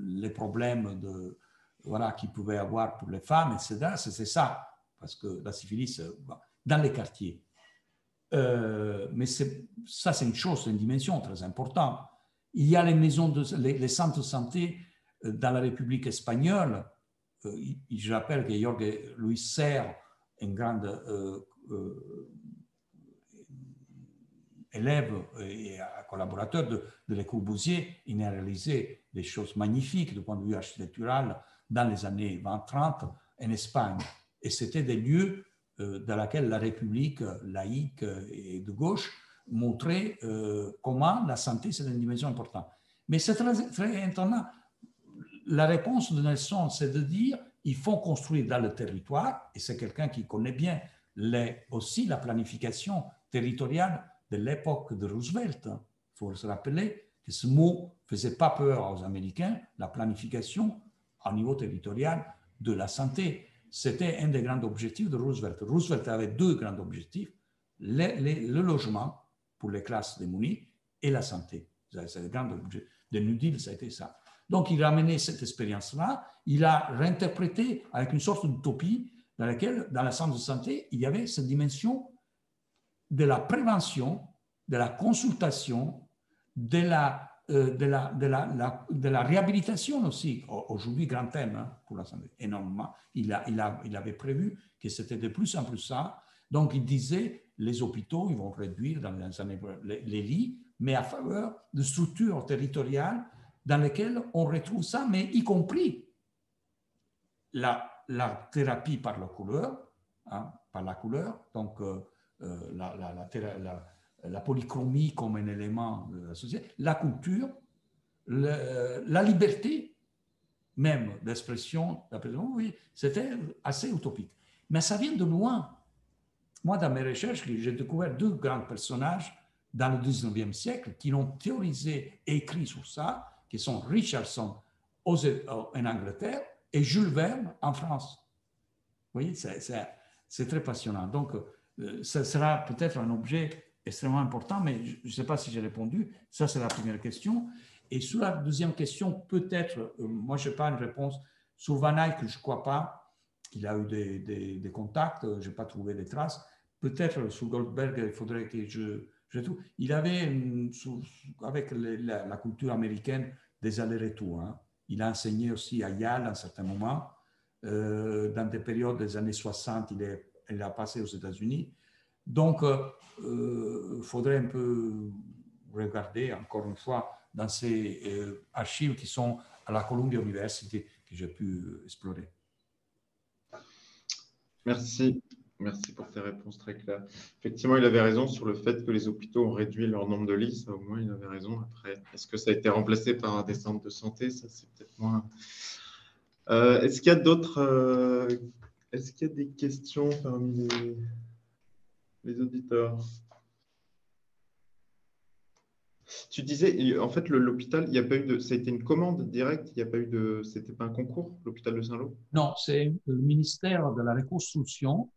les problèmes de, voilà, qu'il pouvait avoir pour les femmes, etc. C'est ça, parce que la syphilis, dans les quartiers. mais ça, c'est une chose, c'est une dimension très importante. Il y a les maisons, de, les, centres de santé dans la République espagnole. je rappelle que Jorge Luis Serre, un grand élève et collaborateur de, de Le Corbusier, il a réalisé des choses magnifiques du point de vue architectural dans les années 20-30 en Espagne. Et c'était des lieux euh, dans lesquels la République laïque et de gauche montrait euh, comment la santé, c'est une dimension importante. Mais c'est très, très étonnant. La réponse de Nelson, c'est de dire il faut construire dans le territoire, et c'est quelqu'un qui connaît bien aussi la planification territoriale de l'époque de Roosevelt. Il faut se rappeler que ce mot faisait pas peur aux Américains, la planification au niveau territorial de la santé. C'était un des grands objectifs de Roosevelt. Roosevelt avait deux grands objectifs, le, logement pour les classes démunies et la santé. C'est le grand objectif de New Deal, ça a été ça. Donc, il a amené cette expérience-là, il a réinterprété avec une sorte d'utopie dans laquelle, dans la de santé, il y avait cette dimension de la prévention, de la consultation, de la, euh, de la, de la, de la réhabilitation aussi. Aujourd'hui, grand thème hein, pour la énormément. Il, a, il, a, il avait prévu que c'était de plus en plus ça. Donc, il disait, les hôpitaux, ils vont réduire dans les années les, les lits, mais à faveur de structures territoriales dans lesquelles on retrouve ça, mais y compris la, la thérapie par la couleur, hein, par la couleur, donc euh, euh, la, la, la, polychromie comme un élément de la société, la culture, la liberté même d'expression, oui, c'était assez utopique. Mais ça vient de loin. Moi, dans mes recherches, j'ai découvert deux grands personnages dans le 19e siècle qui ont théorisé et écrit sur ça, qui sont Richardson en Angleterre et Jules Verne en France. Vous voyez, c'est très passionnant. Donc, euh, ça sera peut-être un objet extrêmement important, mais je ne sais pas si j'ai répondu. Ça, c'est la première question. Et sur la deuxième question, peut-être, euh, moi, je n'ai pas une réponse. Sur Van Eyck, je ne crois pas. Il a eu des, contacts, je n'ai pas trouvé des traces. Peut-être sur Goldberg, il faudrait que je, trouve. Il avait, avec la, culture américaine, des allers-retours. Hein. Il a enseigné aussi à Yale à un certain moment. Euh, dans des périodes des années 60, il est elle a passé aux États-Unis. Donc, il euh, euh, faudrait un peu regarder, encore une fois, dans ces euh, archives qui sont à la Columbia University que j'ai pu explorer. Merci. Merci pour ces réponses très claires. Effectivement, il avait raison sur le fait que les hôpitaux ont réduit leur nombre de lits. Ça, au moins, il avait raison. Après, est-ce que ça a été remplacé par des centres de santé? Ça, c'est peut-être moins. est-ce qu'il y a d'autres est-ce qu'il y a des questions parmi les, auditeurs? Tu disais, en fait, l'hôpital, il a pas eu de, ça a été une commande directe, il n'y a pas eu de, c'était pas un concours, l'hôpital de Saint-Lô? Non, c'est le ministère de la Reconstruction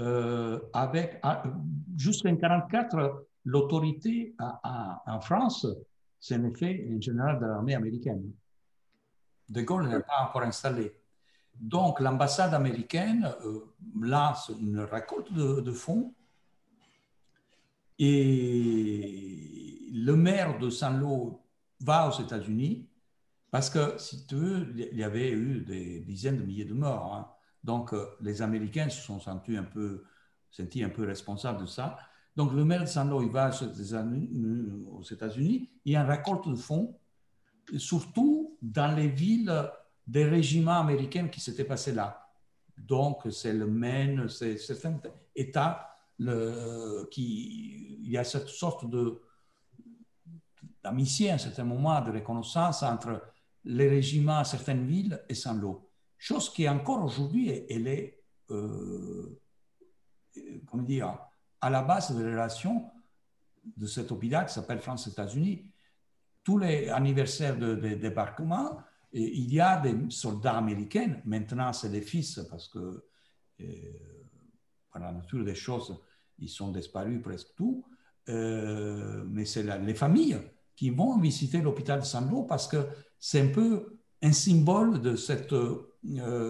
euh, avec, jusqu'en 1944, l'autorité en France, c'est en effet un général de l'armée américaine. De Gaulle n'est pas encore installé. Donc, l'ambassade américaine euh, lance une récolte de, fonds et le maire de Saint-Lô va aux États-Unis parce que, si tu veux, il y avait eu des dizaines de milliers de morts. Hein. Donc, euh, les Américains se sont sentis un peu, sentis un peu responsables de ça. Donc, le maire de Saint-Lô, il va aux États-Unis, il y a une récolte de fonds, surtout dans les villes des régiments américains qui s'étaient passés là. Donc, c'est le Maine, c'est certains États le, qui. Il y a cette sorte de d'amitié à un certain moment, de reconnaissance entre les régiments certaines villes et Saint-Lô. Chose qui encore aujourd'hui, elle est, euh, comment dire, à la base des relations de cet hôpital qui s'appelle France-États-Unis. Tous les anniversaires de, de débarquement, il y a des soldats américains, maintenant c'est des fils parce que euh, par la nature des choses, ils sont disparus presque tous, euh, mais c'est les familles qui vont visiter l'hôpital de Saint-Lô parce que c'est un peu un symbole de cette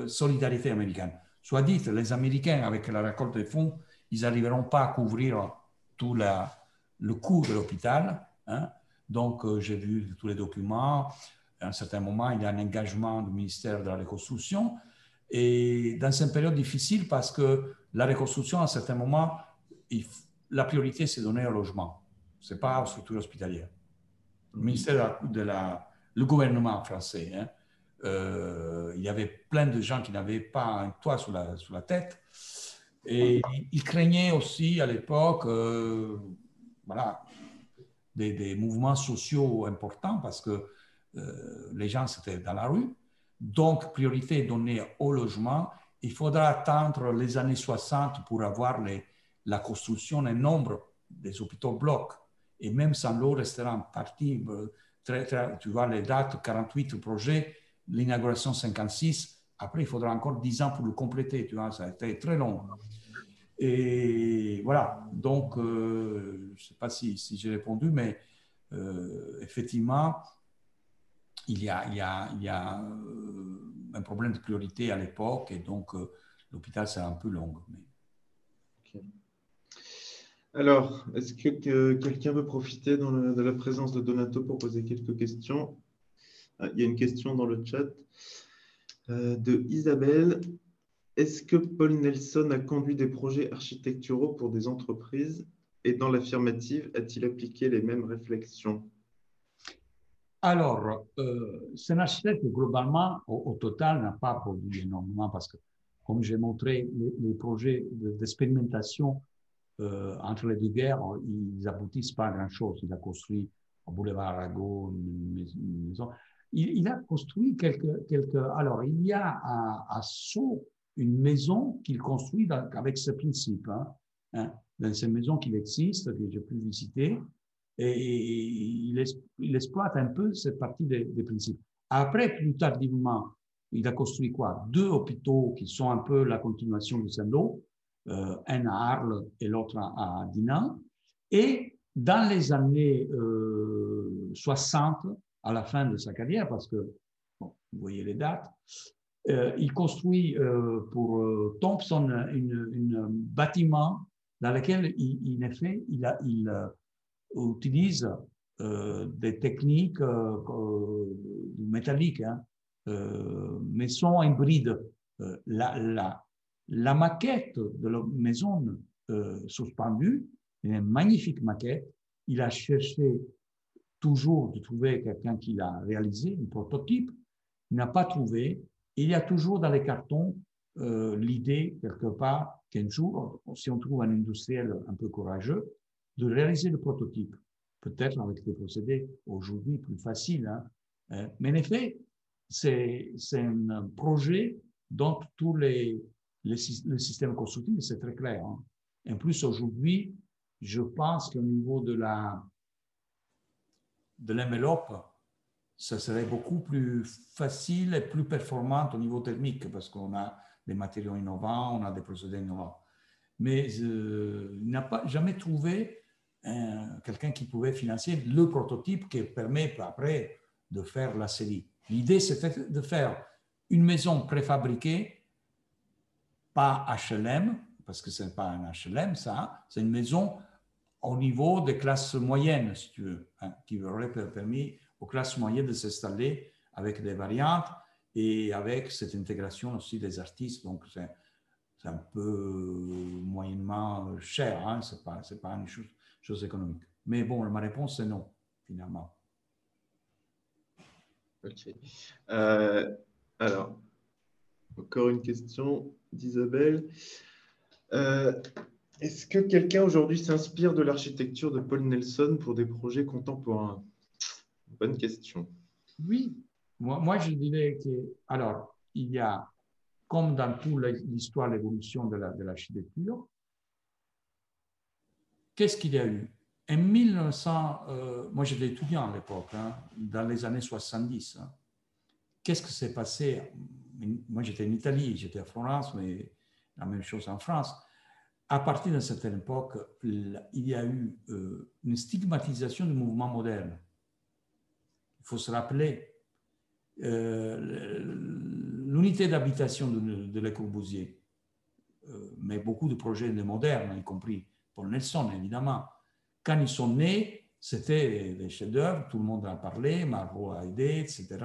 solidarité américaine. Soit dit, les Américains, avec la récolte des fonds, ils n'arriveront pas à couvrir tout le coût de l'hôpital. Hein. Donc, j'ai vu tous les documents. À un certain moment, il y a un engagement du ministère de la Reconstruction. Et dans une période difficile, parce que la reconstruction, à un certain moment, la priorité, c'est donner un logement. Ce n'est pas aux structures hospitalières. Le gouvernement français, hein, euh, il y avait plein de gens qui n'avaient pas un toit sur la, tête. Et il craignait aussi à l'époque euh, voilà, des, des, mouvements sociaux importants parce que les gens étaient dans la rue. Donc, priorité donnée au logement. Il faudra attendre les années 60 pour avoir la construction et nombre des hôpitaux blocs. Et même sans l'eau restera en partie, tu vois les dates, 48 projets, l'inauguration 56. Après, il faudra encore 10 ans pour le compléter, tu vois, ça a été très long. Et voilà, donc, euh, je ne sais pas si, si j'ai répondu, mais euh, effectivement, il y a, euh, un problème de priorité à l'époque, et donc l'hôpital, c'est un peu long. Alors, est-ce que, quelqu'un veut profiter de la présence de Donato pour poser quelques questions? Ah, Il y a une question dans le chat euh, de Isabelle. Est-ce que Paul Nelson a conduit des projets architecturaux pour des entreprises et dans l'affirmative, a-t-il appliqué les mêmes réflexions? Alors, euh, c'est un architecte globalement, au, total, n'a pas produit énormément parce que, comme j'ai montré, les projets d'expérimentation euh, entre les deux guerres, ils aboutissent pas à grand-chose. Il a construit au boulevard Arago une maison. Il, a construit quelques, quelques. Alors, il y a à, Sceaux une maison qu'il construit avec ce principe. Hein, hein, dans ces maisons qu'il existe, que j'ai pu visiter, et, il, exploite un peu cette partie des, principes. Après, plus tardivement, il a construit quoi? Deux hôpitaux qui sont un peu la continuation de Saint-Lô, euh, un à Arles et l'autre à Dinan. Et dans les années 60, euh, à la fin de sa carrière, parce que vous voyez les dates, euh, il construit pour Thompson un bâtiment dans lequel, en effet, il, a, il utilise des techniques métalliques, hein, mais sont hybrides. la, maquette de la maison suspendue, une magnifique maquette. Il a cherché toujours de trouver quelqu'un qui l'a réalisé, un prototype. Il n'a pas trouvé. Il y a toujours dans les cartons l'idée, quelque part, qu'un jour, si on trouve un industriel un peu courageux, de réaliser le prototype. Peut-être avec des procédés aujourd'hui plus faciles. Hein. Euh, mais en effet, c'est un projet dont tous les, le, système constructif, c'est très clair. Hein. En plus, aujourd'hui, je pense qu'au niveau de la de l'enveloppe, ça serait beaucoup plus facile et plus performant au niveau thermique parce qu'on a des matériaux innovants, on a des procédés innovants. Mais euh, il n'a pas jamais trouvé quelqu'un qui pouvait financer le prototype qui permet après de faire la série. L'idée, c'était de faire une maison préfabriquée pas HLM, parce que ce n'est pas un HLM, ça, c'est une maison au niveau des classes moyennes, si tu veux, hein, qui aurait permis aux classes moyennes de s'installer avec des variantes et avec cette intégration aussi des artistes. Donc, c'est, un peu moyennement cher, hein, ce n'est pas, pas, une chose, chose, économique. Mais bon, ma réponse, c'est non, finalement. OK. Euh, alors, encore une question d'Isabelle. Euh, est-ce que quelqu'un aujourd'hui s'inspire de l'architecture de Paul Nelson pour des projets contemporains? Bonne question. Oui, moi, moi je dirais que, alors, il y a, comme dans toute l'histoire, l'évolution de l'architecture, la, de qu'est-ce qu'il y a eu? En 1900, euh, moi j'étais étudiant à l'époque, hein, dans les années 70, hein. qu'est-ce que s'est passé? Moi j'étais en Italie, j'étais à Florence, mais la même chose en France. À partir d'une certaine époque, il y a eu euh, une stigmatisation du mouvement moderne. Il faut se rappeler, l'unité d'habitation de, de Le Corbusier, mais beaucoup de projets modernes, y compris Paul Nelson, évidemment, quand ils sont nés, c'était des chefs-d'œuvre, tout le monde en a parlé, Margot a aidé, etc.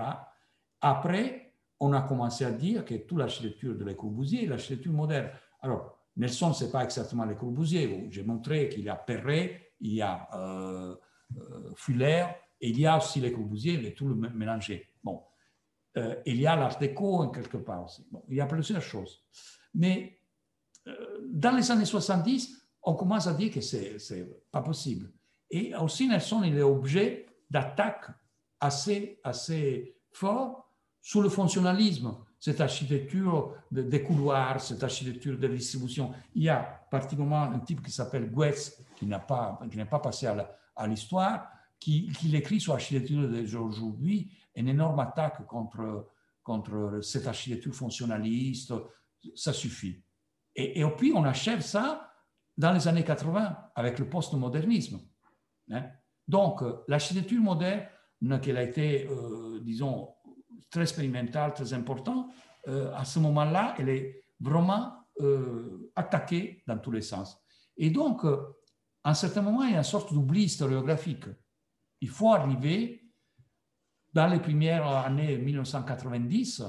Après, on a commencé à dire que toute l'architecture de Le Corbusier est l'architecture moderne. Alors, Nelson, ce n'est pas exactement Le Corbusier. J'ai montré qu'il y a Perret, il y a euh, euh, Fuller, et il y a aussi Le Corbusier, est tout le mélangé. Bon. Euh, il y a l'art déco quelque part aussi. Bon, il y a plusieurs choses. Mais dans les années 70, on commence à dire que ce n'est pas possible. Et aussi, Nelson, il est objet d'attaques assez, assez fortes sur le fonctionnalisme, cette architecture des couloirs, cette architecture de distribution. Il y a particulièrement un type qui s'appelle Goetz, qui n'est pas, pas passé à l'histoire, qui, qui écrit sur l'architecture d'aujourd'hui, une énorme attaque contre, contre cette architecture fonctionnaliste. Ça suffit. Et, et puis, on achève ça dans les années 80 avec le postmodernisme. Hein. Donc, euh, l'architecture moderne, qu'elle a été, euh, disons, très expérimentale, très importante, euh, à ce moment-là, elle est vraiment attaquée dans tous les sens. Et donc, à un certain moment, il y a une sorte d'oubli historiographique. Il faut arriver, dans les premières années 1990,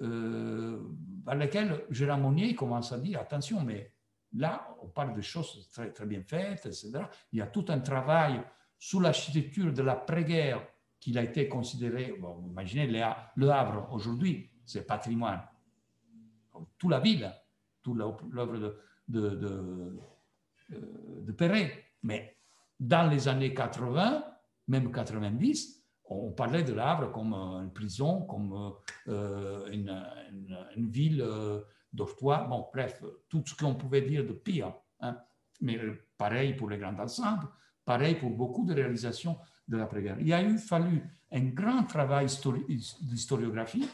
dans lesquelles Gérard Monnier commence à dire, attention, mais Là, on parle de choses très, bien faites, etc. Il y a tout un travail sur l'architecture de l'après-guerre qu'il a été considéré, bon, imaginez le Havre aujourd'hui, c'est patrimoine. Toute la ville, toute l'œuvre euh, de, Perret. Mais dans les années 80, même 90, on parlait de l'Havre comme une prison, comme euh, une, ville dortoir, bon, bref, tout ce qu'on pouvait dire de pire. Hein. Mais pareil pour les grands ensembles, pareil pour beaucoup de réalisations de l'après-guerre. Il a eu fallu un grand travail d'historiographie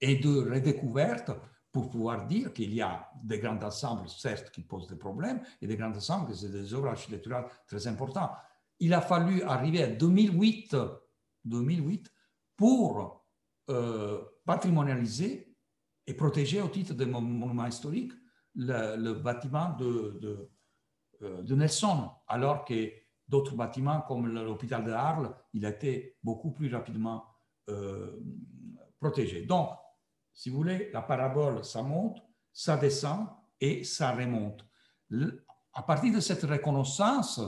et de redécouverte pour pouvoir dire qu'il y a des grands ensembles, certes, qui posent des problèmes, et des grands ensembles, c'est des œuvres architecturales très importantes. Il a fallu arriver à 2008, 2008 pour euh, patrimonialiser et protéger au titre de monument historique le, bâtiment euh, de, Nelson, alors que d'autres bâtiments comme l'hôpital de Arles, il a été beaucoup plus rapidement euh, protégé. Donc, si vous voulez, la parabole, ça monte, ça descend et ça remonte. à partir de cette reconnaissance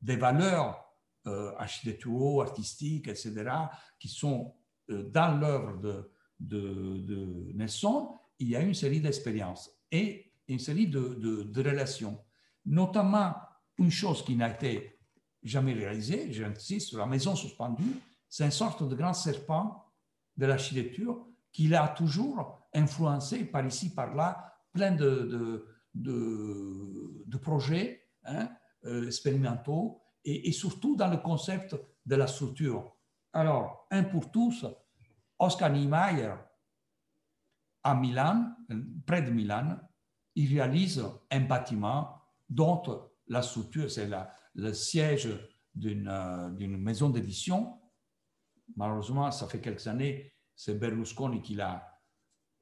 des valeurs euh, architecturales, artistiques, etc., qui sont euh, dans l'œuvre de, de, Nelson, il y a une série d'expériences et une série de, de, relations, notamment une chose qui n'a été jamais réalisée, j'insiste, la maison suspendue, c'est une sorte de grand serpent de l'architecture qui l'a toujours influencé par ici, par là, plein de, de, projets hein, euh, expérimentaux et, surtout dans le concept de la structure. Alors, un pour tous, Oscar Niemeyer, à Milan, près de Milan, il réalise un bâtiment dont la structure, c'est le siège d'une maison d'édition. Malheureusement, ça fait quelques années, c'est Berlusconi qui l'a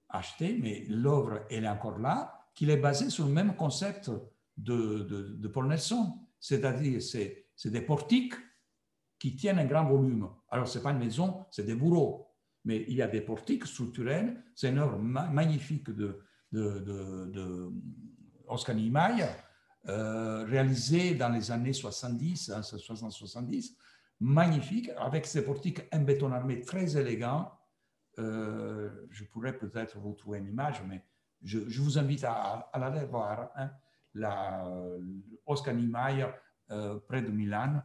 acheté, mais l'œuvre, elle est encore là, qu'il est basé sur le même concept de, de Paul Nelson, c'est-à-dire c'est des portiques qui tiennent un grand volume. Alors, ce n'est pas une maison, c'est des bureaux mais il y a des portiques structurels. C'est une œuvre magnifique de, de, Oscar Niemeyer, euh, réalisée dans les années 70, 60-70, hein, magnifique, avec ces portiques en béton armé très élégants. Euh, je pourrais peut-être vous trouver une image, mais je, vous invite à, à la voir. Hein, la, Oscar Niemeyer, euh, près de Milan.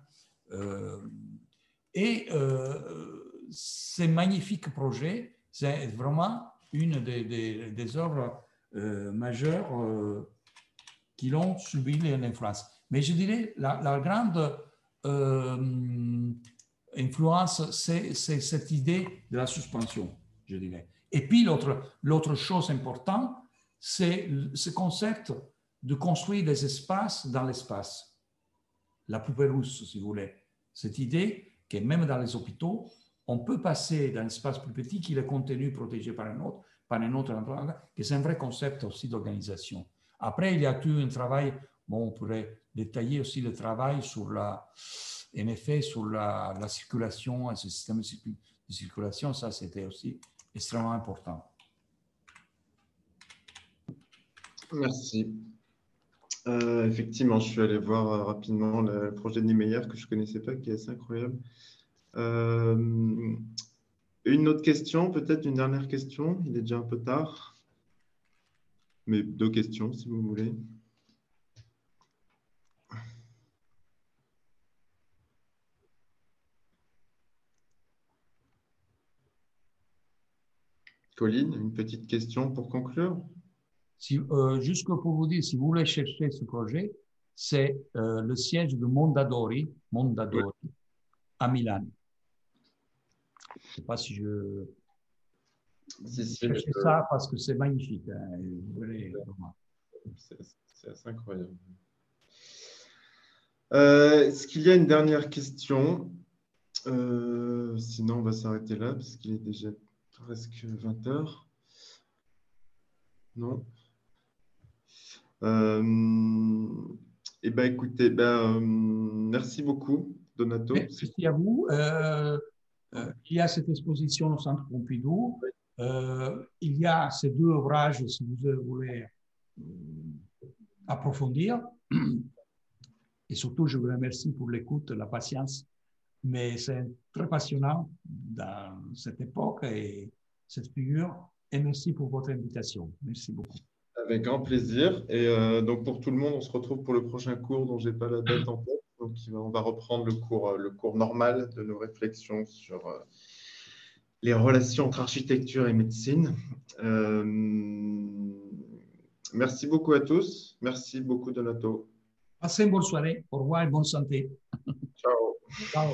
et ces magnifiques projets, c'est vraiment une des, des, œuvres euh, majeures euh, qui l'ont subi l'influence. Mais je dirais, la, la grande euh, influence, c'est cette idée de la suspension, je dirais. Et puis, l'autre chose importante, c'est ce concept de construire des espaces dans l'espace. La poupée rousse, si vous voulez. Cette idée que même dans les hôpitaux, on peut passer d'un espace plus petit qui est contenu protégé par un autre, par un autre endroit, que c'est un vrai concept aussi d'organisation. Après, il y a tout un travail, bon, on pourrait détailler aussi le travail sur la, sur la circulation, ce système de circulation, ça c'était aussi extrêmement important. Merci. Euh, effectivement, je suis allé voir euh, rapidement le projet de Niemeyer que je ne connaissais pas, qui est assez incroyable. Euh, une autre question, peut-être une dernière question. Il est déjà un peu tard. Mais deux questions, si vous voulez. Colline, une petite question pour conclure si, euh, juste pour vous dire, si vous voulez chercher ce projet, c'est euh, le siège de Mondadori, Mondadori à Milan. Je ne sais pas si je. Si, cherchez ça parce que c'est magnifique. Hein, c'est assez incroyable. Euh, est-ce qu'il y a une dernière question? Sinon, on va s'arrêter là parce qu'il est déjà presque 20 heures. Non? Euh, eh ben, écoutez, ben, euh, merci beaucoup, Donato. Merci à vous. Euh, il y a cette exposition au Centre Pompidou. il y a ces deux ouvrages, si vous voulez approfondir. Et surtout, je vous remercie pour l'écoute, la patience. Mais c'est très passionnant dans cette époque et cette figure. Et merci pour votre invitation. Merci beaucoup. Avec grand plaisir. Et euh, donc, pour tout le monde, on se retrouve pour le prochain cours dont je n'ai pas la date en tête. Donc, on va reprendre le cours, euh, le cours normal de nos réflexions sur euh, les relations entre architecture et médecine. merci beaucoup à tous. Merci beaucoup, Donato. Passez une bonne soirée. Au revoir et bonne santé. Ciao. Ciao.